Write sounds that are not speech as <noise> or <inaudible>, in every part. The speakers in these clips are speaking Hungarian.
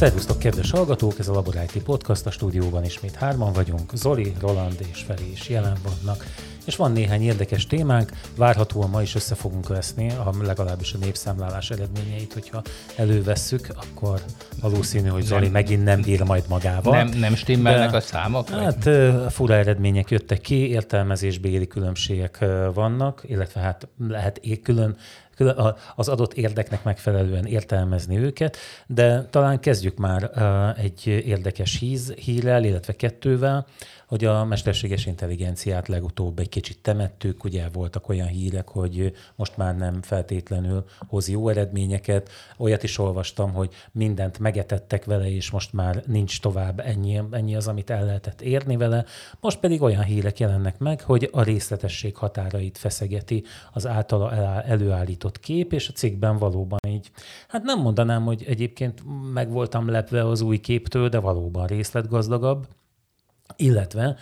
Szervusztok, kedves hallgatók! Ez a Labor IT Podcast, a stúdióban ismét hárman vagyunk. Zoli, Roland és Feri is jelen vannak. És van néhány érdekes témánk, várhatóan ma is össze fogunk veszni, ha legalábbis a népszámlálás eredményeit, hogyha elővesszük, akkor valószínű, hogy Zoli nem, megint nem bír majd magával. Nem, nem stimmelnek De, a számok? Hát fura eredmények jöttek ki, értelmezésbéli különbségek vannak, illetve hát lehet külön az adott érdeknek megfelelően értelmezni őket, de talán kezdjük már egy érdekes híz, hírrel, illetve kettővel, hogy a mesterséges intelligenciát legutóbb egy kicsit temettük, ugye voltak olyan hírek, hogy most már nem feltétlenül hoz jó eredményeket. Olyat is olvastam, hogy mindent megetettek vele, és most már nincs tovább ennyi, ennyi az, amit el lehetett érni vele. Most pedig olyan hírek jelennek meg, hogy a részletesség határait feszegeti az általa előállított kép, és a cikkben valóban így, hát nem mondanám, hogy egyébként meg voltam lepve az új képtől, de valóban részletgazdagabb illetve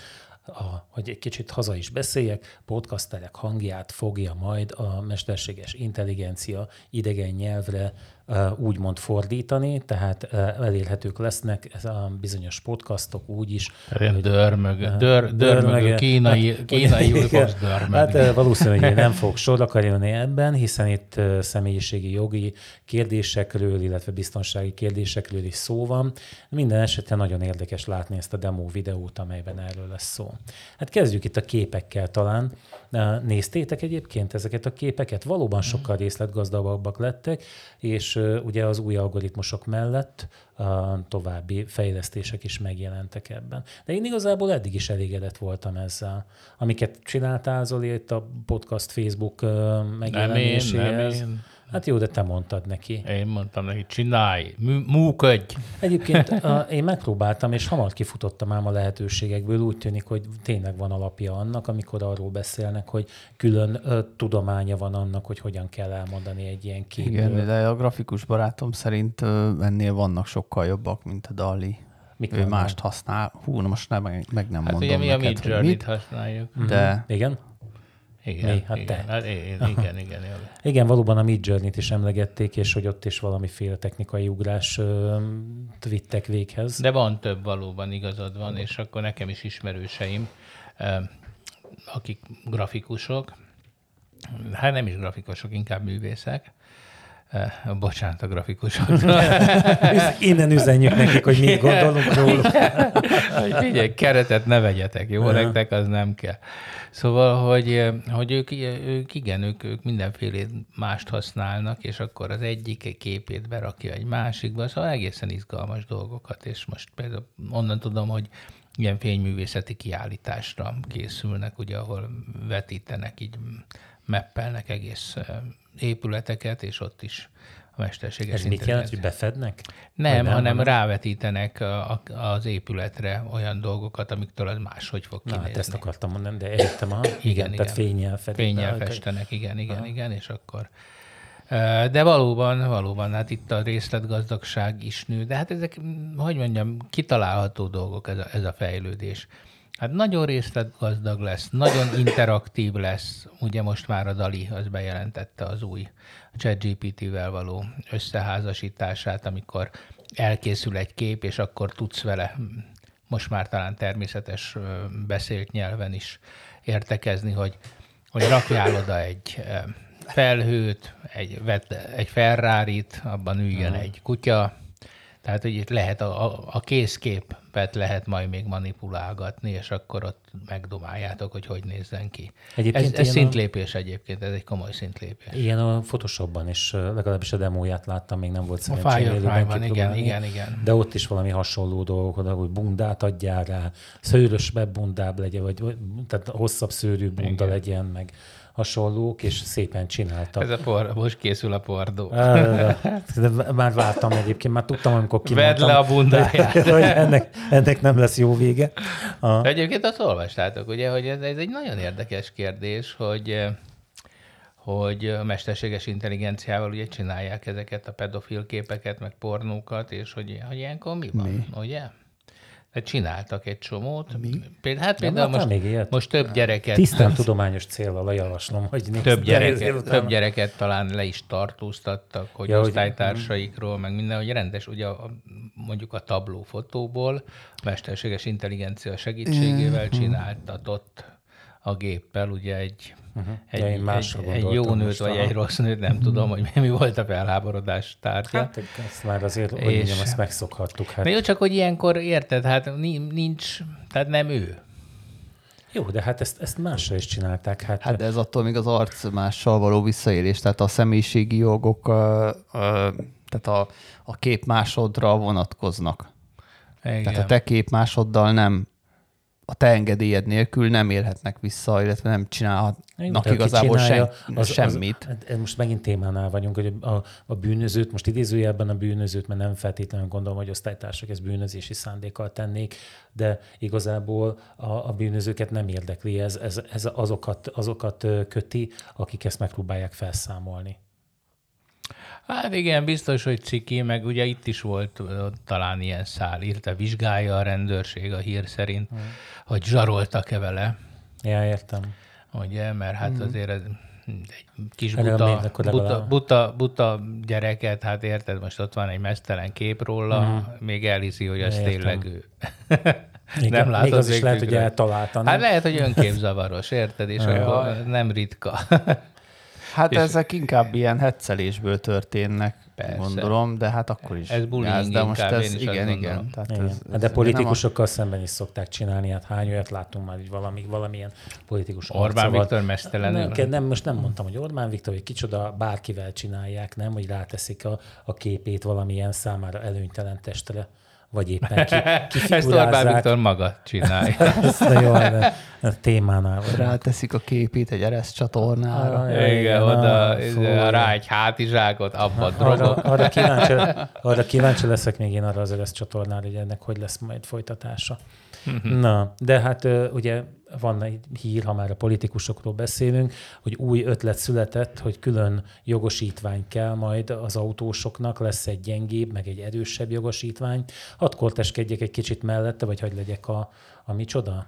a, hogy egy kicsit haza is beszéljek, podcasterek hangját fogja majd a mesterséges intelligencia idegen nyelvre úgymond fordítani, tehát elérhetők lesznek ez a bizonyos podcastok úgy is. Hogy, dörmög, dör, dörmög, kínai, hát, kínai dörmög. Hát valószínűleg nem fog sorra kerülni ebben, hiszen itt személyiségi jogi kérdésekről, illetve biztonsági kérdésekről is szó van. Minden esetre nagyon érdekes látni ezt a demo videót, amelyben erről lesz szó. Hát kezdjük itt a képekkel talán. Néztétek egyébként ezeket a képeket? Valóban sokkal részletgazdagabbak lettek, és ugye az új algoritmusok mellett további fejlesztések is megjelentek ebben. De én igazából eddig is elégedett voltam ezzel. Amiket csináltál, Zoli, itt a podcast Facebook megjelenéséhez. Nem én, nem én. Hát jó, de te mondtad neki. Én mondtam neki, csinálj, múködj. Egyébként <laughs> a, én megpróbáltam, és hamar kifutottam ám a lehetőségekből. Úgy tűnik, hogy tényleg van alapja annak, amikor arról beszélnek, hogy külön ö, tudománya van annak, hogy hogyan kell elmondani egy ilyen képről. Igen, de a grafikus barátom szerint ö, ennél vannak sokkal jobbak, mint a Dali. Mik ő mást használ. Hú, na most nem, meg nem hát mondom ugye mi neked, a Midjourney-t használjuk. De... Mm-hmm. Igen? Igen, Mi? Hát igen, te. Hát igen, igen, igen, igen. valóban a Mid Journey-t is emlegették, és hogy ott is valamiféle technikai ugrás vittek véghez. De van több valóban, igazad van, és akkor nekem is ismerőseim, akik grafikusok, hát nem is grafikusok, inkább művészek, bocsánat a grafikusoknak. <laughs> Innen üzenjük nekik, hogy mit gondolunk róluk. hogy figyelj, keretet ne vegyetek, jó? Nektek az nem kell. Szóval, hogy, hogy ők, ők igen, ők, ők mindenféle mást használnak, és akkor az egyik képét berakja egy másikba, szóval egészen izgalmas dolgokat, és most például onnan tudom, hogy ilyen fényművészeti kiállításra készülnek, ugye, ahol vetítenek, így meppelnek egész épületeket, és ott is a mesterséges Ez mit jelent, hogy befednek? Nem, nem hanem rávetítenek a, az épületre olyan dolgokat, amiktől az máshogy fog kinézni. Na, hát ezt akartam mondani, de értem, a, igen, igen, tehát fényjel fedik. Fényjel festenek, igen, igen, Aha. igen, és akkor de valóban, valóban, hát itt a részletgazdagság is nő, de hát ezek, hogy mondjam, kitalálható dolgok ez a, ez a fejlődés. Hát nagyon részletgazdag lesz, nagyon interaktív lesz. Ugye most már a Dali az bejelentette az új ChatGPT-vel való összeházasítását, amikor elkészül egy kép, és akkor tudsz vele most már talán természetes beszélt nyelven is értekezni, hogy, hogy rakjál oda egy felhőt, egy, egy ferrari abban üljön uh-huh. egy kutya, tehát, hogy itt lehet a, a, a készképet lehet majd még manipulálgatni, és akkor ott megdomáljátok, hogy hogy nézzen ki. Egyébként ez, ez szintlépés a... egyébként, ez egy komoly szintlépés. Igen, a Photoshopban is, legalábbis a demóját láttam, még nem volt szerencsém. A Firefly-ban, igen, igen, igen. De ott is valami hasonló dolgok, hogy bundát adjál rá, szőrösebb bundább legyen, vagy tehát hosszabb szőrű bunda igen. legyen, meg hasonlók, és szépen csináltak. Ez a por, most készül a pordó. De már vártam egyébként, már tudtam, amikor kimondtam. Vedd le a bundáját. hogy ennek, ennek nem lesz jó vége. A... Egyébként azt olvastátok, ugye, hogy ez, ez egy nagyon érdekes kérdés, hogy hogy a mesterséges intelligenciával ugye csinálják ezeket a pedofil képeket, meg pornókat, és hogy, hogy ilyenkor mi van, mi? ugye? Csináltak egy csomót. Mi? Például, hát például most, még ilyet? most több gyereket... Tisztán tudományos célral javaslom, hogy több gyereket, több gyereket talán le is tartóztattak, hogy ja, osztálytársaikról, hogy... meg minden, hogy rendes, ugye a, mondjuk a tabló fotóból mesterséges intelligencia segítségével csináltatott a géppel ugye egy, uh-huh. egy, egy, egy jó nőt, vagy egy rossz nőt, nem uh-huh. tudom, hogy mi volt a felháborodás tárgya. Hát ezt már azért, hogy és... mondjam, ezt megszokhattuk. Hát. Na jó, csak hogy ilyenkor érted, hát nincs, tehát nem ő. Jó, de hát ezt, ezt másra is csinálták. Hát, hát de ez attól még az arc mással való visszaélés, tehát a személyiségi jogok, a, a, tehát a, a kép másodra vonatkoznak. Igen. Tehát a te kép másoddal nem a te engedélyed nélkül nem érhetnek vissza, illetve nem csinálhatnak Igen, igazából sen, az, semmit. Az, az, hát most megint témánál vagyunk, hogy a, a bűnözőt, most idézőjelben a bűnözőt, mert nem feltétlenül gondolom, hogy osztálytársak ezt bűnözési szándékkal tennék, de igazából a, a bűnözőket nem érdekli, ez, ez, ez azokat, azokat köti, akik ezt megpróbálják felszámolni. Hát igen, biztos, hogy ciki, meg ugye itt is volt talán ilyen szál, írta, vizsgálja a rendőrség a hír szerint, hmm. hogy zsaroltak-e vele. Ja, értem. Ugye, mert hát hmm. azért ez egy kis buta, buta, buta, buta gyereket, hát érted, most ott van egy mesztelen kép róla, hmm. még elhiszi, hogy ez tényleg ő. Igen, nem látod még az is lehet, hogy eltalálta. Hát lehet, hogy önképzavaros, érted, és akkor nem ritka. Hát és ezek inkább ilyen hetszelésből történnek, Persze. gondolom, de hát akkor is. Ez bullying de most ez, igen, igen. Tehát igen. Ez, ez de politikusokkal a... szemben is szokták csinálni, hát hány olyat látunk már, hogy valami, valamilyen politikus Orbán Viktor mesztelen. Nem, nem, most nem mondtam, hogy Orbán Viktor, hogy kicsoda, bárkivel csinálják, nem, hogy ráteszik a, a képét valamilyen számára előnytelen testre vagy éppen ki, <laughs> Ezt Orbán Viktor maga csinálja. <laughs> Ezt a jó, a, a témánál. Ráteszik a képét egy ereszt csatornára. Ah, igen, igen, oda a, rá egy hátizsákot, abba arra, arra, kíváncsi, <laughs> arra kíváncsi leszek még én arra az ereszt csatornára, hogy ennek hogy lesz majd folytatása. Na, de hát ugye van egy hír, ha már a politikusokról beszélünk, hogy új ötlet született, hogy külön jogosítvány kell majd az autósoknak, lesz egy gyengébb, meg egy erősebb jogosítvány. Hadd korteskedjek egy kicsit mellette, vagy hogy legyek a, a micsoda?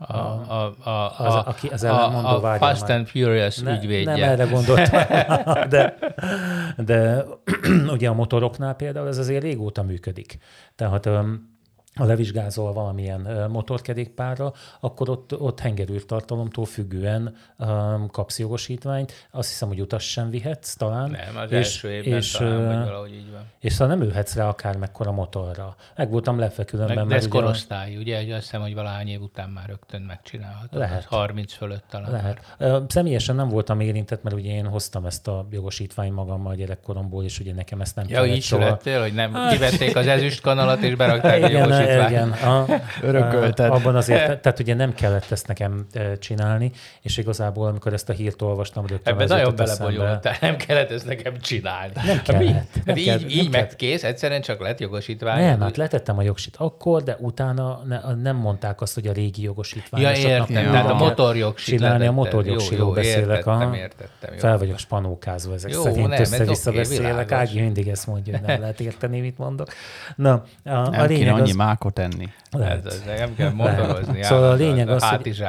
A, a, a, az, a, aki az ellenmondó a, a Fast and Furious ne, ügyvédje. Nem erre gondoltam, <laughs> de, de <clears throat> ugye a motoroknál például ez azért régóta működik. Tehát ha levizsgázol valamilyen motorkerékpárra, akkor ott, ott hengerűrtartalomtól függően um, kapsz jogosítványt. Azt hiszem, hogy utas sem vihetsz talán. Nem, az és, első évben és, talán, vagy valahogy így van. És szóval nem ülhetsz rá akár mekkora motorra. Meg voltam lepve különben. Meg, de ez korosztály, ugye? Azt hiszem, hogy valahány év után már rögtön megcsinálhatod. Lehet. 30 fölött talán. Lehet. Már. Személyesen nem voltam érintett, mert ugye én hoztam ezt a jogosítványt magammal gyerekkoromból, és ugye nekem ezt nem ja, így soha. hogy nem hát- kivették az ezüst kanalat, és berakták a <laughs> jogosítványt igen, a, örökölted. Abban azért, tehát ugye nem kellett ezt nekem csinálni, és igazából, amikor ezt a hírt olvastam, rögtön Ebben nagyon belebonyolultál, nem kellett ezt nekem csinálni. Nem kellett. Mi? Nem hát kellett, így, így meg kész, egyszerűen csak lett jogosítvány. Nem, hát letettem a jogsit akkor, de utána ne, nem mondták azt, hogy a régi jogosítvány. Ja, értem, tehát a motorjogsit Csinálni a motorjogsiról beszélek. Értettem, értettem. Fel vagyok spanókázva ezek jó, szerint, össze-vissza beszélek. Ági mindig ezt mondja, hogy nem lehet érteni, mit mondok. Na, a, a lényeg az... mákot tenni. Lehet. Ez, ez nem kell motorozni. Szóval a lényeg az, hogy... <laughs>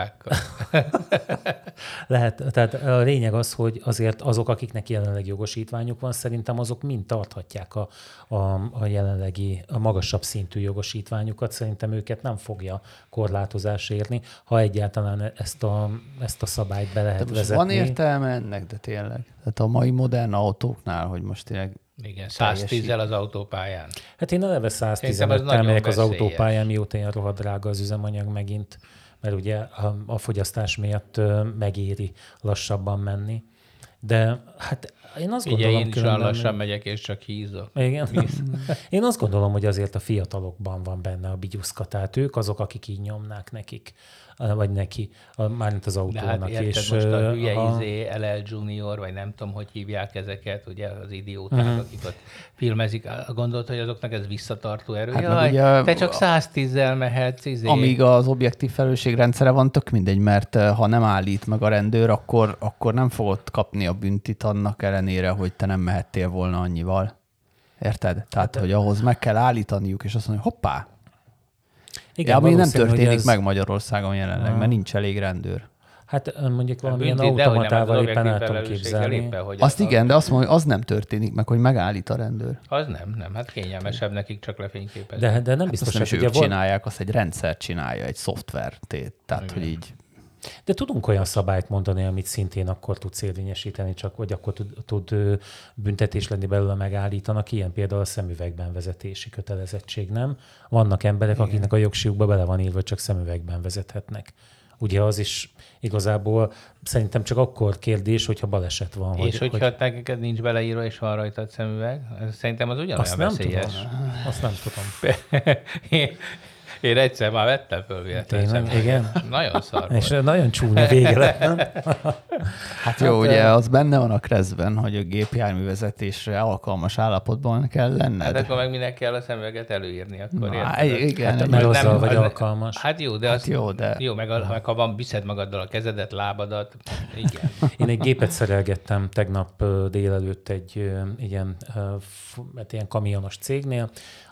Lehet, tehát a lényeg az, hogy azért azok, akiknek jelenleg jogosítványuk van, szerintem azok mind tarthatják a, a, a jelenlegi, a magasabb szintű jogosítványukat. Szerintem őket nem fogja korlátozás érni, ha egyáltalán ezt a, ezt a szabályt be lehet vezetni. Van értelme ennek, de tényleg. Tehát a mai modern autóknál, hogy most tényleg igen, 110 az autópályán. Hát én eleve 110 el megyek az autópályán, mióta ilyen rohadt drága az üzemanyag megint, mert ugye a, a fogyasztás miatt megéri lassabban menni. De hát én azt gondolom... Ugye én is lassan megyek, és csak hízok. Igen. <laughs> én azt gondolom, hogy azért a fiatalokban van benne a bigyuszka, tehát ők azok, akik így nyomnák nekik vagy neki, mármint az autónak. De hát érted, és, most a hülye a... izé, LL Junior, vagy nem tudom, hogy hívják ezeket, ugye az idióták, uh-huh. akik ott filmezik, gondolt, hogy azoknak ez visszatartó erő. Hát Jaj, ugye, te csak 110-zel mehetsz. Izé. Amíg az objektív felelősségrendszere van, tök mindegy, mert ha nem állít meg a rendőr, akkor, akkor nem fogod kapni a büntit annak ellenére, hogy te nem mehettél volna annyival. Érted? Tehát, hát, hogy ahhoz meg kell állítaniuk, és azt mondani, hoppá, Igen, ja, ami nem történik ez... meg Magyarországon jelenleg, mert nincs elég rendőr. Hát mondjuk valamilyen Bünti, automatával éppen el tudom képzelni. Éppen, hogy azt igen, de azt mondja, az nem történik meg, hogy megállít a rendőr. Az nem, nem. Hát kényelmesebb nekik csak lefényképezni. De, de nem hát biztos, hogy ők csinálják, azt egy rendszer csinálja, egy szoftver. Tehát, igen. hogy így de tudunk olyan szabályt mondani, amit szintén akkor tudsz érvényesíteni, csak vagy akkor tud, tud büntetés lenni belőle, megállítanak. Ilyen például a szemüvegben vezetési kötelezettség, nem? Vannak emberek, Igen. akiknek a jogsiukba bele van írva, hogy csak szemüvegben vezethetnek. Ugye az is igazából szerintem csak akkor kérdés, hogyha baleset van. És hogy, hogyha hogy... neked nincs beleírva, és van rajtad szemüveg, szerintem az ugyanolyan Azt nem veszélyes. Tudom. Azt nem tudom. <laughs> Én egyszer már vettem föl véletlenül. Igen? Nagyon szar És nagyon csúnya vége lett, nem? <laughs> Hát jó, hát, ugye az benne van a kreszben, hogy a gépjárművezetésre alkalmas állapotban kell lenned. Hát akkor meg minek kell a szemüveget előírni, akkor Na, igen. Hát, mert azzal nem, vagy az, alkalmas. Hát jó, de, hát az, jó, de... jó meg, a, meg ha van, viszed magaddal a kezedet, lábadat, igen. <laughs> Én egy gépet szerelgettem tegnap délelőtt egy ilyen, hát ilyen kamionos cégnél,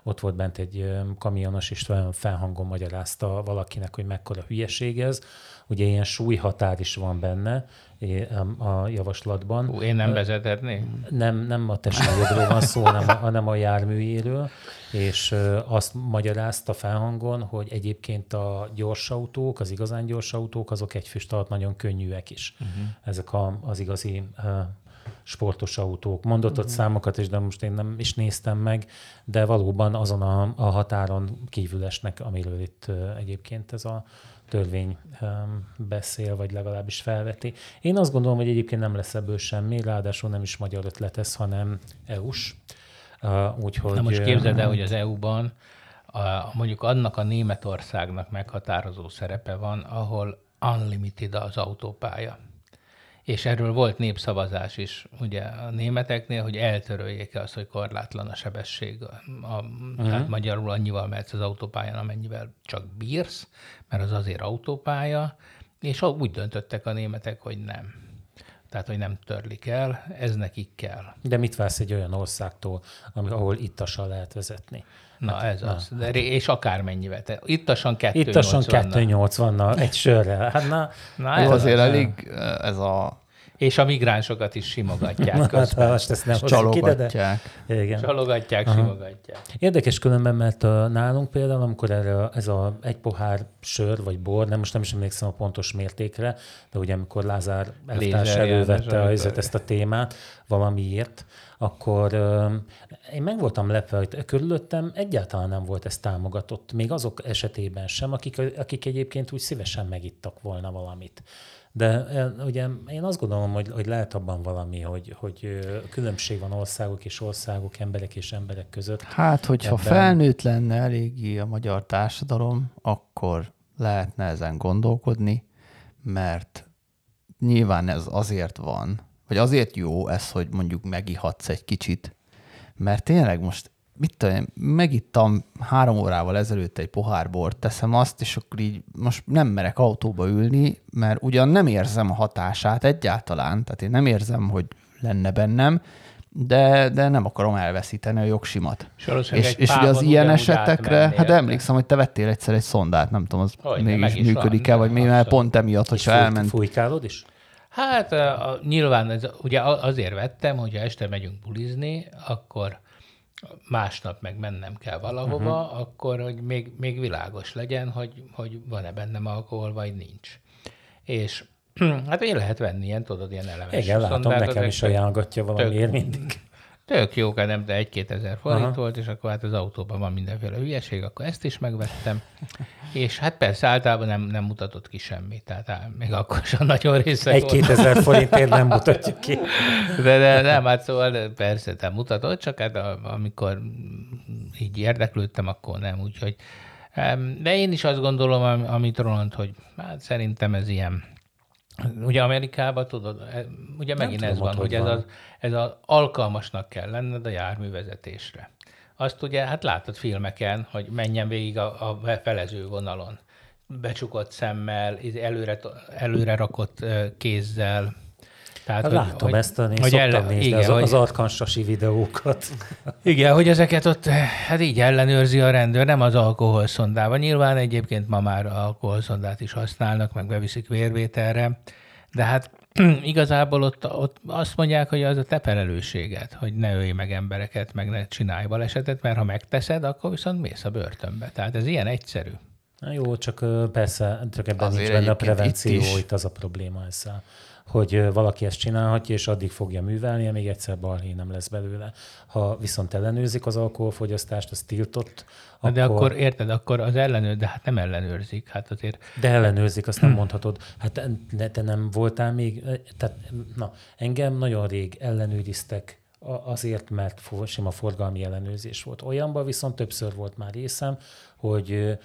ott volt bent egy kamionos, és olyan felhangon magyarázta valakinek, hogy mekkora hülyeség ez. Ugye ilyen súlyhatár is van benne a javaslatban. Ú, én nem vezethetnék? Nem, nem a te súlyodról van szó, hanem a, hanem a járműjéről, és azt magyarázta felhangon, hogy egyébként a gyorsautók, az igazán gyors autók, azok egy füst alatt nagyon könnyűek is. Uh-huh. Ezek a, az igazi sportos autók. Mondott uh-huh. ott mhm. számokat is, de most én nem is néztem meg, de valóban azon a, a határon kívül esnek, amiről itt egyébként ez a törvény beszél, vagy legalábbis felveti. Én azt gondolom, hogy egyébként nem lesz ebből semmi, ráadásul nem is magyar ötlet ez, hanem EU-s. Úgyhogy, Na most képzeld el, hogy az EU-ban a, mondjuk annak a Németországnak meghatározó szerepe van, ahol unlimited az autópálya és erről volt népszavazás is ugye a németeknél, hogy eltöröljék azt, hogy korlátlan a sebesség. A, uh-huh. Hát magyarul annyival mehetsz az autópályán, amennyivel csak bírsz, mert az azért autópálya, és úgy döntöttek a németek, hogy nem. Tehát, hogy nem törlik el, ez nekik kell. De mit vársz egy olyan országtól, ahol ittassal lehet vezetni? Na hát, ez na. az. De, és akármennyivel. Te, ittasan 2,80. Ittasan 2,80 egy sörrel. Hát na, na ez azért az, elég ez a és a migránsokat is simogatják. <laughs> hát, most ezt nem csalogatják. Ide, de... Igen. Csalogatják, Aha. simogatják. Érdekes különben, mert a, nálunk például, amikor erre, ez a egy pohár sör vagy bor, nem most nem is emlékszem a pontos mértékre, de ugye amikor Lázár elvtárs elővette a, ezt a témát valamiért, akkor én meg voltam lepve, hogy körülöttem egyáltalán nem volt ez támogatott, még azok esetében sem, akik, akik egyébként úgy szívesen megittak volna valamit. De ugye én azt gondolom, hogy, hogy lehet abban valami, hogy, hogy különbség van országok és országok, emberek és emberek között. Hát, hogyha ebben... felnőtt lenne eléggé a magyar társadalom, akkor lehetne ezen gondolkodni, mert nyilván ez azért van, vagy azért jó ez, hogy mondjuk megihatsz egy kicsit, mert tényleg most mit tudom, megittam három órával ezelőtt egy pohár bort, teszem azt, és akkor így most nem merek autóba ülni, mert ugyan nem érzem a hatását egyáltalán, tehát én nem érzem, hogy lenne bennem, de, de nem akarom elveszíteni a jogsimat. És, és, és ugye az ilyen esetekre, hát emlékszem, hogy te vettél egyszer egy szondát, nem tudom, az hogy mégis működik-e, vagy mi, mert pont emiatt, hogyha elment. Fújkálod is? Hát uh, nyilván ez, ugye azért vettem, hogyha este megyünk bulizni, akkor másnap meg mennem kell valahova, uh-huh. akkor hogy még, még világos legyen, hogy, hogy van-e bennem alkohol, vagy nincs. És <clears throat> hát én lehet venni ilyen, tudod, ilyen elemes. Igen, látom, nekem is ajánlgatja valamiért mindig. Tök jó, nem, de egy-két ezer forint Aha. volt, és akkor hát az autóban van mindenféle hülyeség, akkor ezt is megvettem. <laughs> és hát persze általában nem, nem mutatott ki semmit, tehát á, még akkor sem nagyon része Egy-két ezer forintért nem mutatjuk ki. <laughs> de, de nem, hát szóval de persze, te mutatod, csak hát amikor így érdeklődtem, akkor nem, úgyhogy de én is azt gondolom, amit Roland, hogy hát szerintem ez ilyen Ugye Amerikában tudod, e, ugye megint ez van, hogy, ez az, ez az alkalmasnak kell lenned a járművezetésre. Azt ugye, hát látod filmeken, hogy menjen végig a, a felező vonalon. Becsukott szemmel, előre, előre rakott kézzel, Tehát, hát hogy, Láttam hogy, ezt, én hogy szoktam ellen, nézni igen, az, hogy, az arkansasi videókat. <laughs> Igen, hogy ezeket ott hát így ellenőrzi a rendőr, nem az alkoholszondával. Nyilván egyébként ma már alkoholszondát is használnak, meg beviszik vérvételre, de hát <clears throat> igazából ott, ott azt mondják, hogy az a te felelősséged, hogy ne ölj meg embereket, meg ne csinálj balesetet, mert ha megteszed, akkor viszont mész a börtönbe. Tehát ez ilyen egyszerű. Na jó, csak persze, csak ebben Azért nincs benne a prevenció, itt, itt az a probléma ezzel hogy valaki ezt csinálhatja, és addig fogja művelni, amíg egyszer balhé nem lesz belőle. Ha viszont ellenőrzik az alkoholfogyasztást, az tiltott, akkor... De akkor érted, akkor az ellenőr, de hát nem ellenőrzik. Hát azért... De ellenőrzik, azt nem mondhatod. Hát te, te nem voltál még, tehát na, engem nagyon rég ellenőriztek azért, mert sima forgalmi ellenőrzés volt. Olyanban viszont többször volt már részem, hogy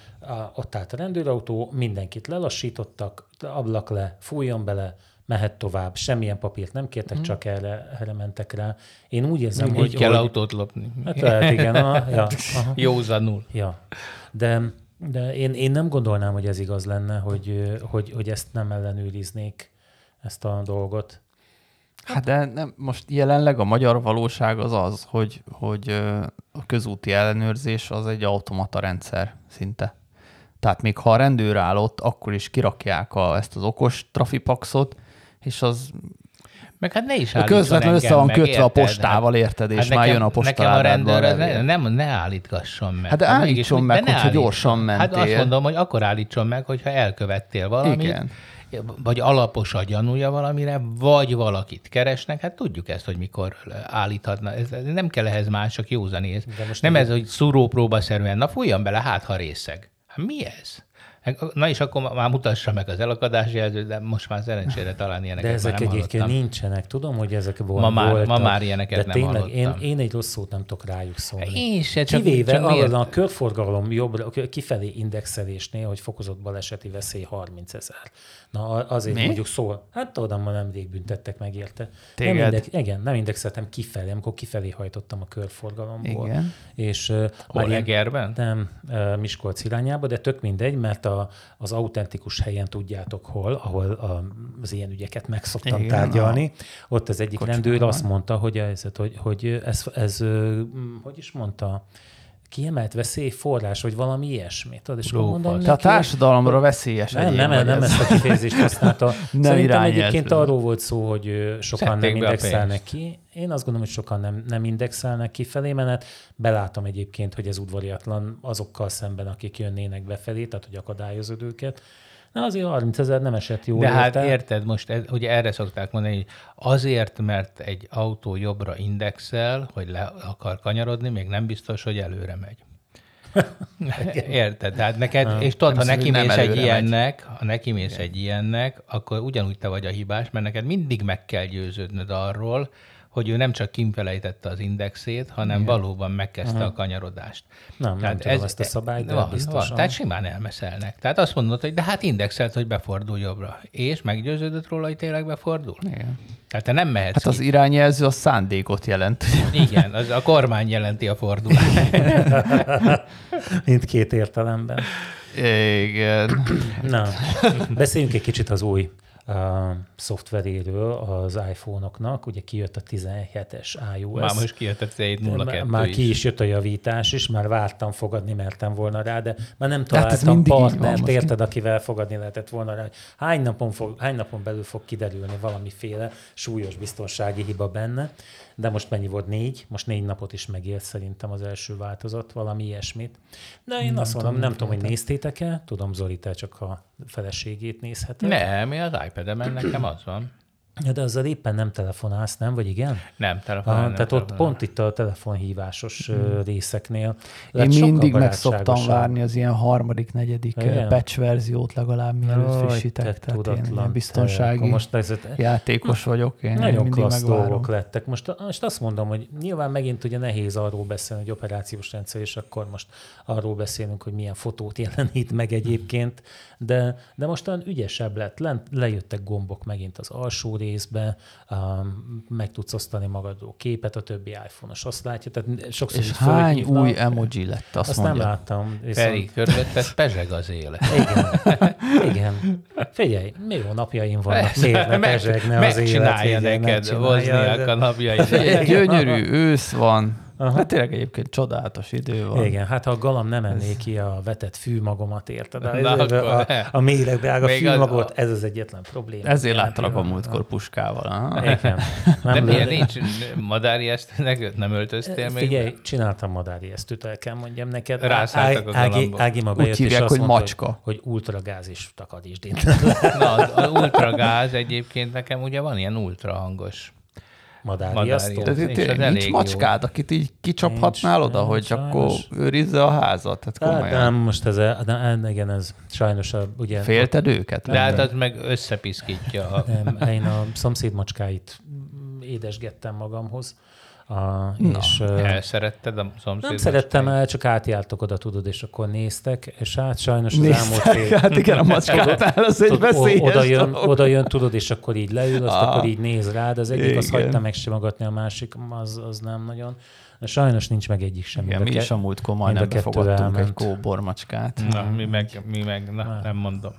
ott állt a rendőrautó, mindenkit lelassítottak, ablak le, fújjon bele, mehet tovább, semmilyen papírt nem kértek, hmm. csak erre, erre mentek rá. Én úgy érzem, Még hogy... kell hogy, autót lopni. Hát lehet, igen. A, ja, Józanul. Ja. De, de én, én nem gondolnám, hogy ez igaz lenne, hogy, hogy, hogy ezt nem ellenőriznék, ezt a dolgot. Hát de nem, most jelenleg a magyar valóság az az, hogy, hogy a közúti ellenőrzés az egy automata rendszer szinte. Tehát még ha a rendőr áll ott, akkor is kirakják a, ezt az okos trafipaxot, és az meg hát ne is állítson Közvetlenül össze van kötve érted? a postával, érted, és hát nekem, már jön a postával. Nekem a rendőr ne, nem, ne állítgasson meg. Hát de hát állítson meg, hogyha gyorsan mentél. Hát azt mondom, hogy akkor állítson meg, hogyha elkövettél valamit. Igen vagy alapos a gyanúja valamire, vagy valakit keresnek, hát tudjuk ezt, hogy mikor állíthatna. Ez, nem kell ehhez más, csak józanész. Nem ez, hogy szúrópróbaszerűen, na fújjam bele, hát ha részeg. Hát mi ez? Na és akkor már mutassa meg az elakadás jelzőt, de most már szerencsére talán ilyeneket De ezek már nem egyébként nincsenek. Tudom, hogy ezek. Ma már, voltak, ma már ilyeneket de nem tényleg, hallottam. Én, én egy rossz szót nem tudok rájuk szólni. Én se, csak, Kivéve csak miért? a körforgalom jobbra, kifelé indexelésnél, hogy fokozott baleseti veszély 30 ezer. Na azért Mi? mondjuk szól. Hát oda ma nemrég büntettek meg érte. Nem index, igen, nem indexeltem kifelé, amikor kifelé hajtottam a körforgalomból. Igen. És, uh, Hol Egerben? Nem, uh, Miskolc irányába, de tök mindegy, mert a, az autentikus helyen tudjátok hol, ahol a, az ilyen ügyeket meg szoktam Igen, tárgyalni. A Ott az egyik rendőr azt mondta, hogy, ez, hogy, hogy ez, ez, hogy is mondta, kiemelt veszélyforrás, vagy valami ilyesmit. Tudod, és mondom, neki, a társadalomra veszélyes. Nem, nem, nem, nem ezt a kifejezést használta. <laughs> nem Szerintem egyébként ez. arról volt szó, hogy sokan Szedték nem indexelnek ki. Én azt gondolom, hogy sokan nem, nem indexelnek kifelé menet. Belátom egyébként, hogy ez udvariatlan azokkal szemben, akik jönnének befelé, tehát hogy akadályozod őket. Na azért 30 ezer nem esett jól. De hát érted, most ez, ugye erre szokták mondani, hogy azért, mert egy autó jobbra indexel, hogy le akar kanyarodni, még nem biztos, hogy előre megy. <laughs> Érted? Tehát neked, ha. és tudod, ha neki mész egy ilyennek, megy. ha neki mész egy ilyennek, akkor ugyanúgy te vagy a hibás, mert neked mindig meg kell győződnöd arról, hogy ő nem csak kimfelejtette az indexét, hanem Igen. valóban megkezdte uh-huh. a kanyarodást. Nem, Tehát nem tudom ez, ezt a szabályt, de van, biztosan. Van. Tehát simán elmeszelnek. Tehát azt mondod, hogy de hát indexelt, hogy befordul jobbra. És meggyőződött róla, hogy tényleg befordul? Igen. Tehát te nem mehetsz. Hát az így. irányjelző a szándékot jelent. Igen, az a kormány jelenti a fordulást. <laughs> Mindkét értelemben. Igen. Na, beszéljünk egy kicsit az új szoftveréről az iPhone-oknak. Ugye kijött a 17-es iOS. Már most kijött a 17.02 Már ki is jött a javítás is, már vártam fogadni, mertem volna rá, de már nem hát találtam hát partnert, érted, akivel fogadni lehetett volna rá. Hány napon, fog, hány napon belül fog kiderülni valamiféle súlyos biztonsági hiba benne de most mennyi volt? Négy? Most négy napot is megélt szerintem az első változat, valami ilyesmit. De én nem azt mondom, nem tudom, hogy néztétek-e, tudom, Zoli, te csak a feleségét nézheted. Nem, mi az iPad-emen nekem az van. Ja, de azzal éppen nem telefonálsz, nem? Vagy igen? Nem, telefonálsz. Ah, tehát ott pont itt a telefonhívásos hmm. részeknél. Én mindig meg szoktam várni az ilyen harmadik, negyedik igen? patch verziót legalább, mielőtt frissítek. Tehát tudatlan, én ilyen biztonsági most ez, játékos vagyok. Én nagyon klassz dolgok lettek. Most, most azt mondom, hogy nyilván megint ugye nehéz arról beszélni, hogy operációs rendszer, és akkor most arról beszélünk, hogy milyen fotót jelenít meg egyébként, de, de mostan ügyesebb lett. Le, lejöttek gombok megint az alsó stories-be, um, meg tudsz osztani magadról képet, a többi iPhone-os azt látja. Tehát sokszor És hány fölhívnak. új emoji lett, azt, azt mondja. nem láttam. Viszont... Feri, körülötted pezseg az élet. Igen. Igen. Figyelj, mi jó napjaim vannak, miért ne pezsegne az élet. Megcsinálja neked, Vozniak a napjaid. Gyönyörű ősz van, Aha. Hát tényleg egyébként csodálatos idő van. Igen, hát ha a galam nem enné ki a vetett fűmagomat, érted? A, a, a, a méleg drága fűmagot, a... ez az egyetlen probléma. Ezért láttalak a múltkor puskával. Igen. <laughs> Nem De miért nincs madári esztőnek? Nem öltöztél még? Figyelj, csináltam madári esztőt, el kell mondjam neked. Rászálltak a Ági, Ági ma bejött, Úgy hívják, és hogy macska. Hogy, ultragáz is takadítsd <laughs> Na, az, az ultragáz egyébként nekem ugye van ilyen ultrahangos madárriasztó. Tehát nincs macskád, akit így kicsaphatnál nincs, oda, hogy sajnos. akkor őrizze a házat? Tehát komolyan. Hát, nem, most ez, a, de, igen, ez sajnos a, ugye... Félted őket? De hát az meg összepiszkítja. A... Nem, én a szomszéd macskáit édesgettem magamhoz, a, Na, és, elszeretted a szomszéd? Nem szerettem el, csak átjártok oda, tudod, és akkor néztek, és hát sajnos az elmúlt fél... Hát igen, a <laughs> macskátál az egy veszélyes oda jön, oda jön, tudod, és akkor így leül, azt ah, akkor így néz rád, az egyik, igen. az hagyta megsimogatni, a másik, az, az nem nagyon. De sajnos nincs meg egyik sem. Igen, mi is a múltkor majdnem befogadtunk egy kóbormacskát. Na, mi meg, mi meg na, nem mondom.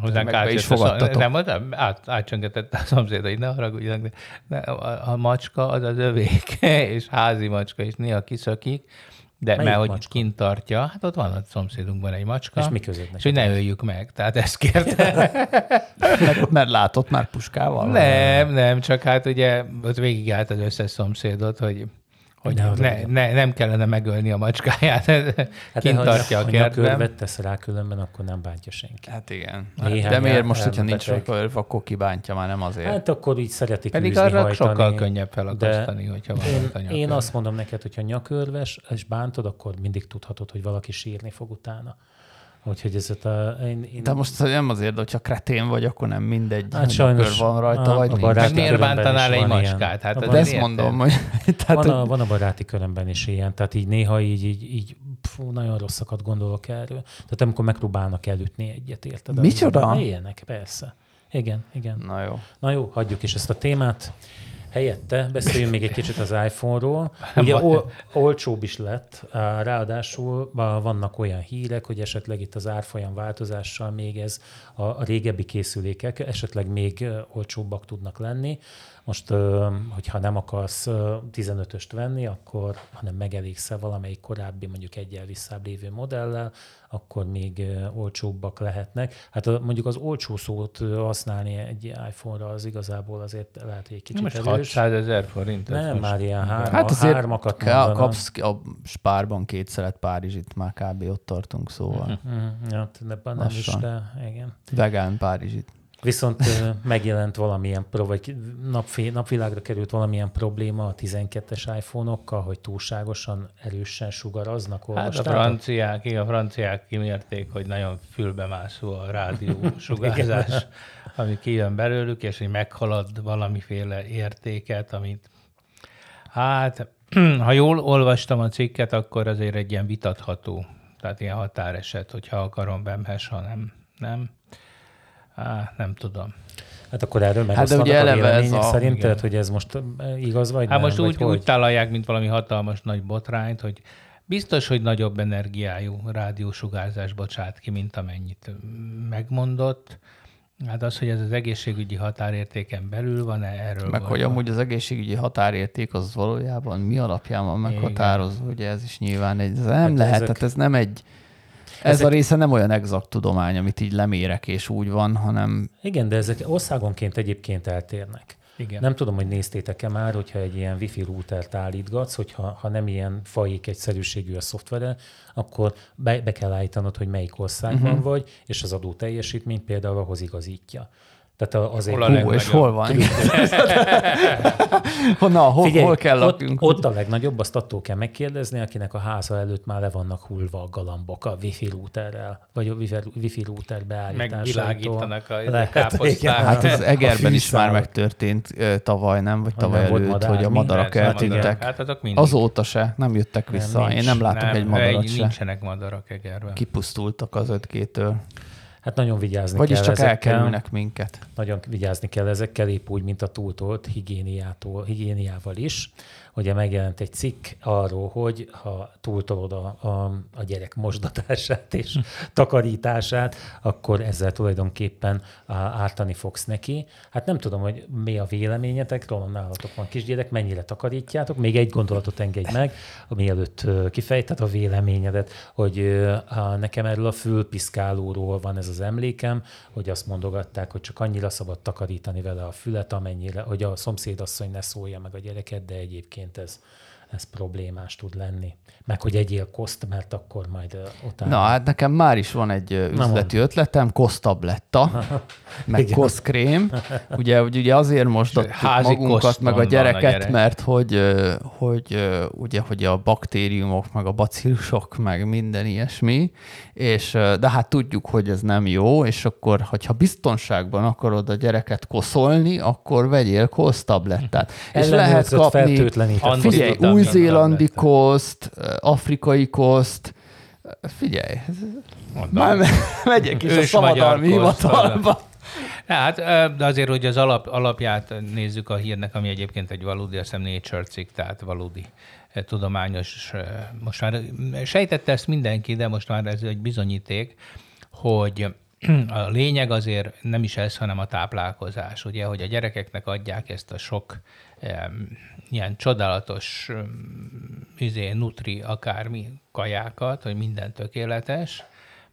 Hozzánk át is fogadtatok. Nem, nem át, átcsöngetett a szomszéd, hogy ne haragudjanak, de ne, a, a, macska az az övék, <laughs> és házi macska, és néha kiszakik, de Melyik mert hogy kint tartja, hát ott van a szomszédunkban egy macska. És mi között És hogy ne öljük meg, tehát ezt kérte. <laughs> mert, mert látott már puskával? Nem, nem, csak hát ugye ott végigállt az összes szomszédot, hogy hogy ne, ne, ne, nem kellene megölni a macskáját, <laughs> hát kint tartja a kertben. Ha tesz rá különben, akkor nem bántja senki. Hát igen. Néhány De miért most, hogyha nincs rakörv, akkor kibántja már, nem azért? Hát akkor így szeretik Pedig űzni, arra hajtani, sokkal könnyebb felakasztani, hogyha van én, én azt mondom neked, hogyha nyakörves, és bántod, akkor mindig tudhatod, hogy valaki sírni fog utána. Úgyhogy ez a... Én, én... De most nem azért, hogyha kretén vagy, akkor nem mindegy. Hát sajnos van rajta, a, vagy a baráti miért bántanál egy macskát? Hát de ezt mondom, hogy... <laughs> Tehát, van, a, van a baráti körömben is ilyen, tehát így néha így, így, így fú, nagyon rosszakat gondolok erről. Tehát amikor megpróbálnak elütni egyet, érted? Micsoda? Ilyenek, persze. Igen, igen. Na jó. Na jó, hagyjuk is ezt a témát. Helyette beszéljünk még egy kicsit az iPhone-ról. <laughs> Ugye ol, olcsóbb is lett, ráadásul vannak olyan hírek, hogy esetleg itt az árfolyam változással még ez a, a régebbi készülékek esetleg még olcsóbbak tudnak lenni. Most, hogyha nem akarsz 15-öst venni, akkor, hanem megelégszel valamelyik korábbi, mondjuk egyel visszább lévő modellel, akkor még olcsóbbak lehetnek. Hát mondjuk az olcsó szót használni egy iPhone-ra az igazából azért lehet, hogy egy kicsit Most erős. 600 ezer forint. Nem, most már ilyen hárma, hát azért hármakat kapsz a spárban kétszeret Párizsit, már kb. ott tartunk, szóval. Uh-huh. Ja, de nem is, de igen. Vegán Párizsit. Viszont megjelent valamilyen, vagy napfé, napvilágra került valamilyen probléma a 12-es iPhone-okkal, hogy túlságosan erősen sugaraznak. Hát a franciák, igen, a franciák kimérték, hogy nagyon fülbemászó a rádió <laughs> sugárzás, ami kijön belőlük, és hogy meghalad valamiféle értéket, amit hát, <clears throat> ha jól olvastam a cikket, akkor azért egy ilyen vitatható, tehát ilyen határeset, hogyha akarom bemhes, ha nem, nem Á, nem tudom. Hát akkor erről meg hát de ugye eleve ez a... szerinted, igen. hogy ez most igaz vagy hát nem? most úgy, hogy? úgy találják, mint valami hatalmas nagy botrányt, hogy biztos, hogy nagyobb energiájú rádiósugárzás bocsát ki, mint amennyit megmondott. Hát az, hogy ez az egészségügyi határértéken belül van, erről Meg hogy amúgy az egészségügyi határérték az valójában mi alapján van meghatározva, ugye ez is nyilván egy, ez nem hát lehet, ezek... tehát ez nem egy ez ezek... a része nem olyan exakt tudomány, amit így lemérek, és úgy van, hanem... Igen, de ezek országonként egyébként eltérnek. Igen. Nem tudom, hogy néztétek-e már, hogyha egy ilyen wifi routert állítgatsz, hogyha ha nem ilyen fajék egyszerűségű a szoftvere, akkor be, be kell állítanod, hogy melyik országban uh-huh. vagy, és az adó teljesítményt például ahhoz igazítja. Tehát azért hol a hú, és hol van? <laughs> Na, hol, Figyelj, hol kell lakjunk? Ott, ott a legnagyobb, azt attól kell megkérdezni, akinek a háza előtt már le vannak hullva a galambok a wifi routerrel, vagy a wifi router beállításától. Megvilágítanak a káposztát. Hát ez Egerben is már megtörtént tavaly, nem? Vagy tavaly nem előtt, hogy a madarak eltűntek. Hát azok Azóta se, nem jöttek vissza. Nem, Én nem látok egy madarat se. Nincsenek madarak Egerben. Kipusztultak az 5 től Hát nagyon vigyázni Vagyis kell csak ezekkel. elkerülnek minket. Nagyon vigyázni kell ezekkel, épp úgy, mint a túltolt higiéniától, higiéniával is. Ugye megjelent egy cikk arról, hogy ha túltolod a, a, a gyerek mosdatását és takarítását, akkor ezzel tulajdonképpen ártani fogsz neki. Hát nem tudom, hogy mi a véleményetek, róla nálatok van kisgyerek, mennyire takarítjátok. Még egy gondolatot engedj meg, mielőtt kifejted a véleményedet, hogy nekem erről a fülpiszkálóról van ez az emlékem, hogy azt mondogatták, hogy csak annyira szabad takarítani vele a fület, amennyire, hogy a szomszédasszony ne szólja meg a gyereket, de egyébként ez ez problémás tud lenni. Meg hogy egyél koszt, mert akkor majd utána... Na, hát nekem már is van egy üzleti Na, ötletem, kosztabletta, <laughs> meg koszkrém. Ugye, ugye azért most magunkat, meg a gyereket, a gyerek. mert hogy, hogy ugye, hogy a baktériumok, meg a bacillusok, meg minden ilyesmi, és de hát tudjuk, hogy ez nem jó, és akkor, hogyha biztonságban akarod a gyereket koszolni, akkor vegyél kosztablettát. és lehet kapni, figyelj, új-zélandi koszt, afrikai koszt, figyelj, Mondom. már megyek is Ős a szabadalmi hivatalba. Hát, de azért, hogy az alap, alapját nézzük a hírnek, ami egyébként egy valódi, azt hiszem Nature cikk, tehát valódi tudományos, most már sejtette ezt mindenki, de most már ez egy bizonyíték, hogy a lényeg azért nem is ez, hanem a táplálkozás. Ugye, hogy a gyerekeknek adják ezt a sok ilyen csodálatos izé, nutri akármi kajákat, hogy minden tökéletes,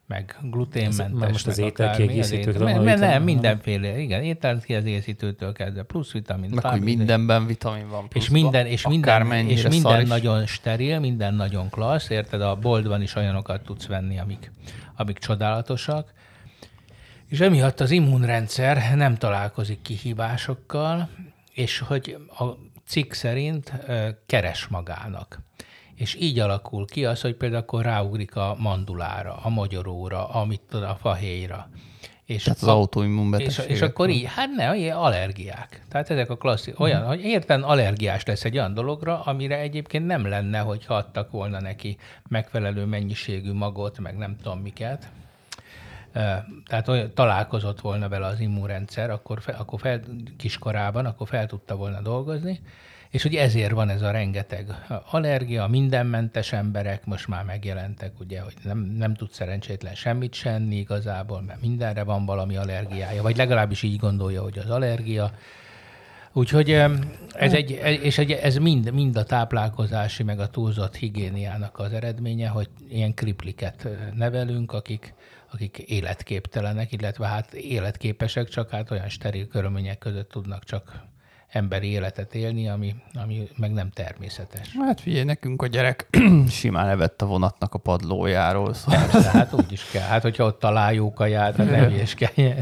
meg gluténmentes, most az ételkiegészítőkről nem, nem, nem, mindenféle, igen, ételkiegészítőtől kezdve, plusz vitamin. Meg, hogy mindenben vitamin van pluszba, És minden, és minden, és minden nagyon steril, minden nagyon klassz, érted, a boltban is olyanokat tudsz venni, amik, amik csodálatosak, és emiatt az immunrendszer nem találkozik kihívásokkal, és hogy a cikk szerint keres magának. És így alakul ki az, hogy például akkor ráugrik a mandulára, a magyaróra, amit a fahéjra. És Tehát az autoimmunbetegségek. És, és akkor így, hát ne, allergiák. Tehát ezek a klasszik, olyan, hogy érten allergiás lesz egy olyan dologra, amire egyébként nem lenne, hogy adtak volna neki megfelelő mennyiségű magot, meg nem tudom miket tehát olyan, találkozott volna vele az immunrendszer, akkor, fe, akkor fel, kiskorában, akkor fel tudta volna dolgozni, és hogy ezért van ez a rengeteg allergia, mindenmentes emberek most már megjelentek, ugye, hogy nem, nem tud szerencsétlen semmit senni igazából, mert mindenre van valami allergiája, vagy legalábbis így gondolja, hogy az allergia. Úgyhogy ez egy, és ez mind, mind a táplálkozási, meg a túlzott higiéniának az eredménye, hogy ilyen kripliket nevelünk, akik, akik életképtelenek, illetve hát életképesek, csak hát olyan steril körülmények között tudnak csak emberi életet élni, ami, ami meg nem természetes. Hát figyelj, nekünk a gyerek <clears throat> simán levett a vonatnak a padlójáról. Szóval. Persze, hát úgy is kell. Hát, hogyha ott találjuk ját, hát nem is kell.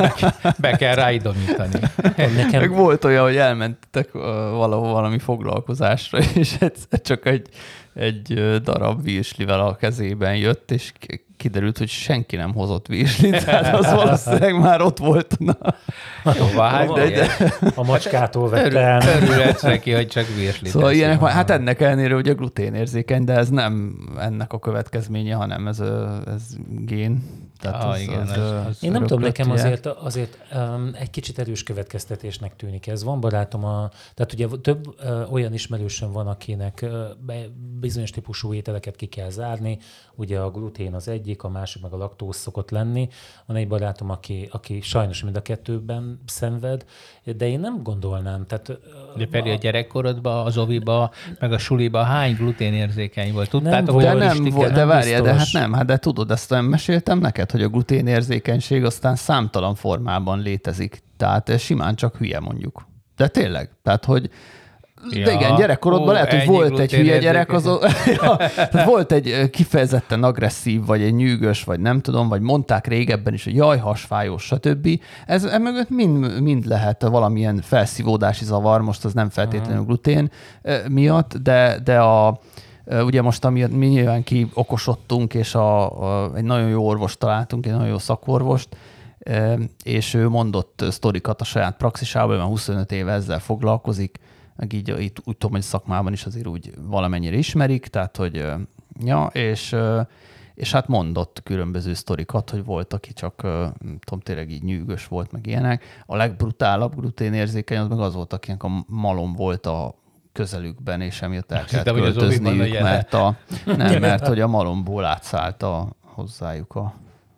<laughs> Be kell ráidomítani. Nekem... Meg volt olyan, hogy elmentetek valahol valami foglalkozásra, és ez csak egy, egy darab virslivel a kezében jött, és kiderült, hogy senki nem hozott virslit, tehát az valószínűleg már ott volt. Na. Jó, hát de, de, a macskától vette el. Örülhetsz neki, hogy csak virslit. Szóval ilyenek van. Hát ennek ellenére ugye gluténérzékeny, de ez nem ennek a következménye, hanem ez, ez gén tehát ah, az, igen, az, az, az Én nem tudom, nekem azért, azért um, egy kicsit erős következtetésnek tűnik ez. Van barátom, a, tehát ugye több uh, olyan ismerősöm van, akinek uh, bizonyos típusú ételeket ki kell zárni. Ugye a glutén az egyik, a másik meg a laktóz szokott lenni. Van egy barátom, aki, aki sajnos mind a kettőben szenved, de én nem gondolnám. Tehát, uh, de pedig a, a gyerekkorodban, az oviba, meg a suliba hány gluténérzékeny volt? Tudtátok, nem, hogy de nem, volt, de várjál, de hát nem, hát de tudod, ezt nem meséltem neked, hogy a gluténérzékenység aztán számtalan formában létezik. Tehát simán csak hülye mondjuk. De tényleg, tehát hogy Ja, de igen, gyerekkorodban ó, lehet, hogy volt egy hülye gyerek, az, <laughs> ja, volt egy kifejezetten agresszív, vagy egy nyűgös, vagy nem tudom, vagy mondták régebben is, hogy jaj, hasfájós, stb. Ez emögött mind, mind lehet valamilyen felszívódási zavar, most az nem feltétlenül glutén miatt, de, de a, Ugye most amiatt mi nyilván ki okosodtunk, és a, a, egy nagyon jó orvost találtunk, egy nagyon jó szakorvost, és ő mondott sztorikat a saját praxisában, mert 25 éve ezzel foglalkozik, meg így itt, úgy tudom, hogy szakmában is azért úgy valamennyire ismerik, tehát hogy ja, és és hát mondott különböző sztorikat, hogy volt, aki csak, tudom, tényleg így nyűgös volt, meg ilyenek. A legbrutálabb gluténérzékeny az meg az volt, akinek a malom volt a közelükben, és emiatt el kellett költözniük, mert, a, nem, <laughs> mert hogy a malomból átszállt a, hozzájuk a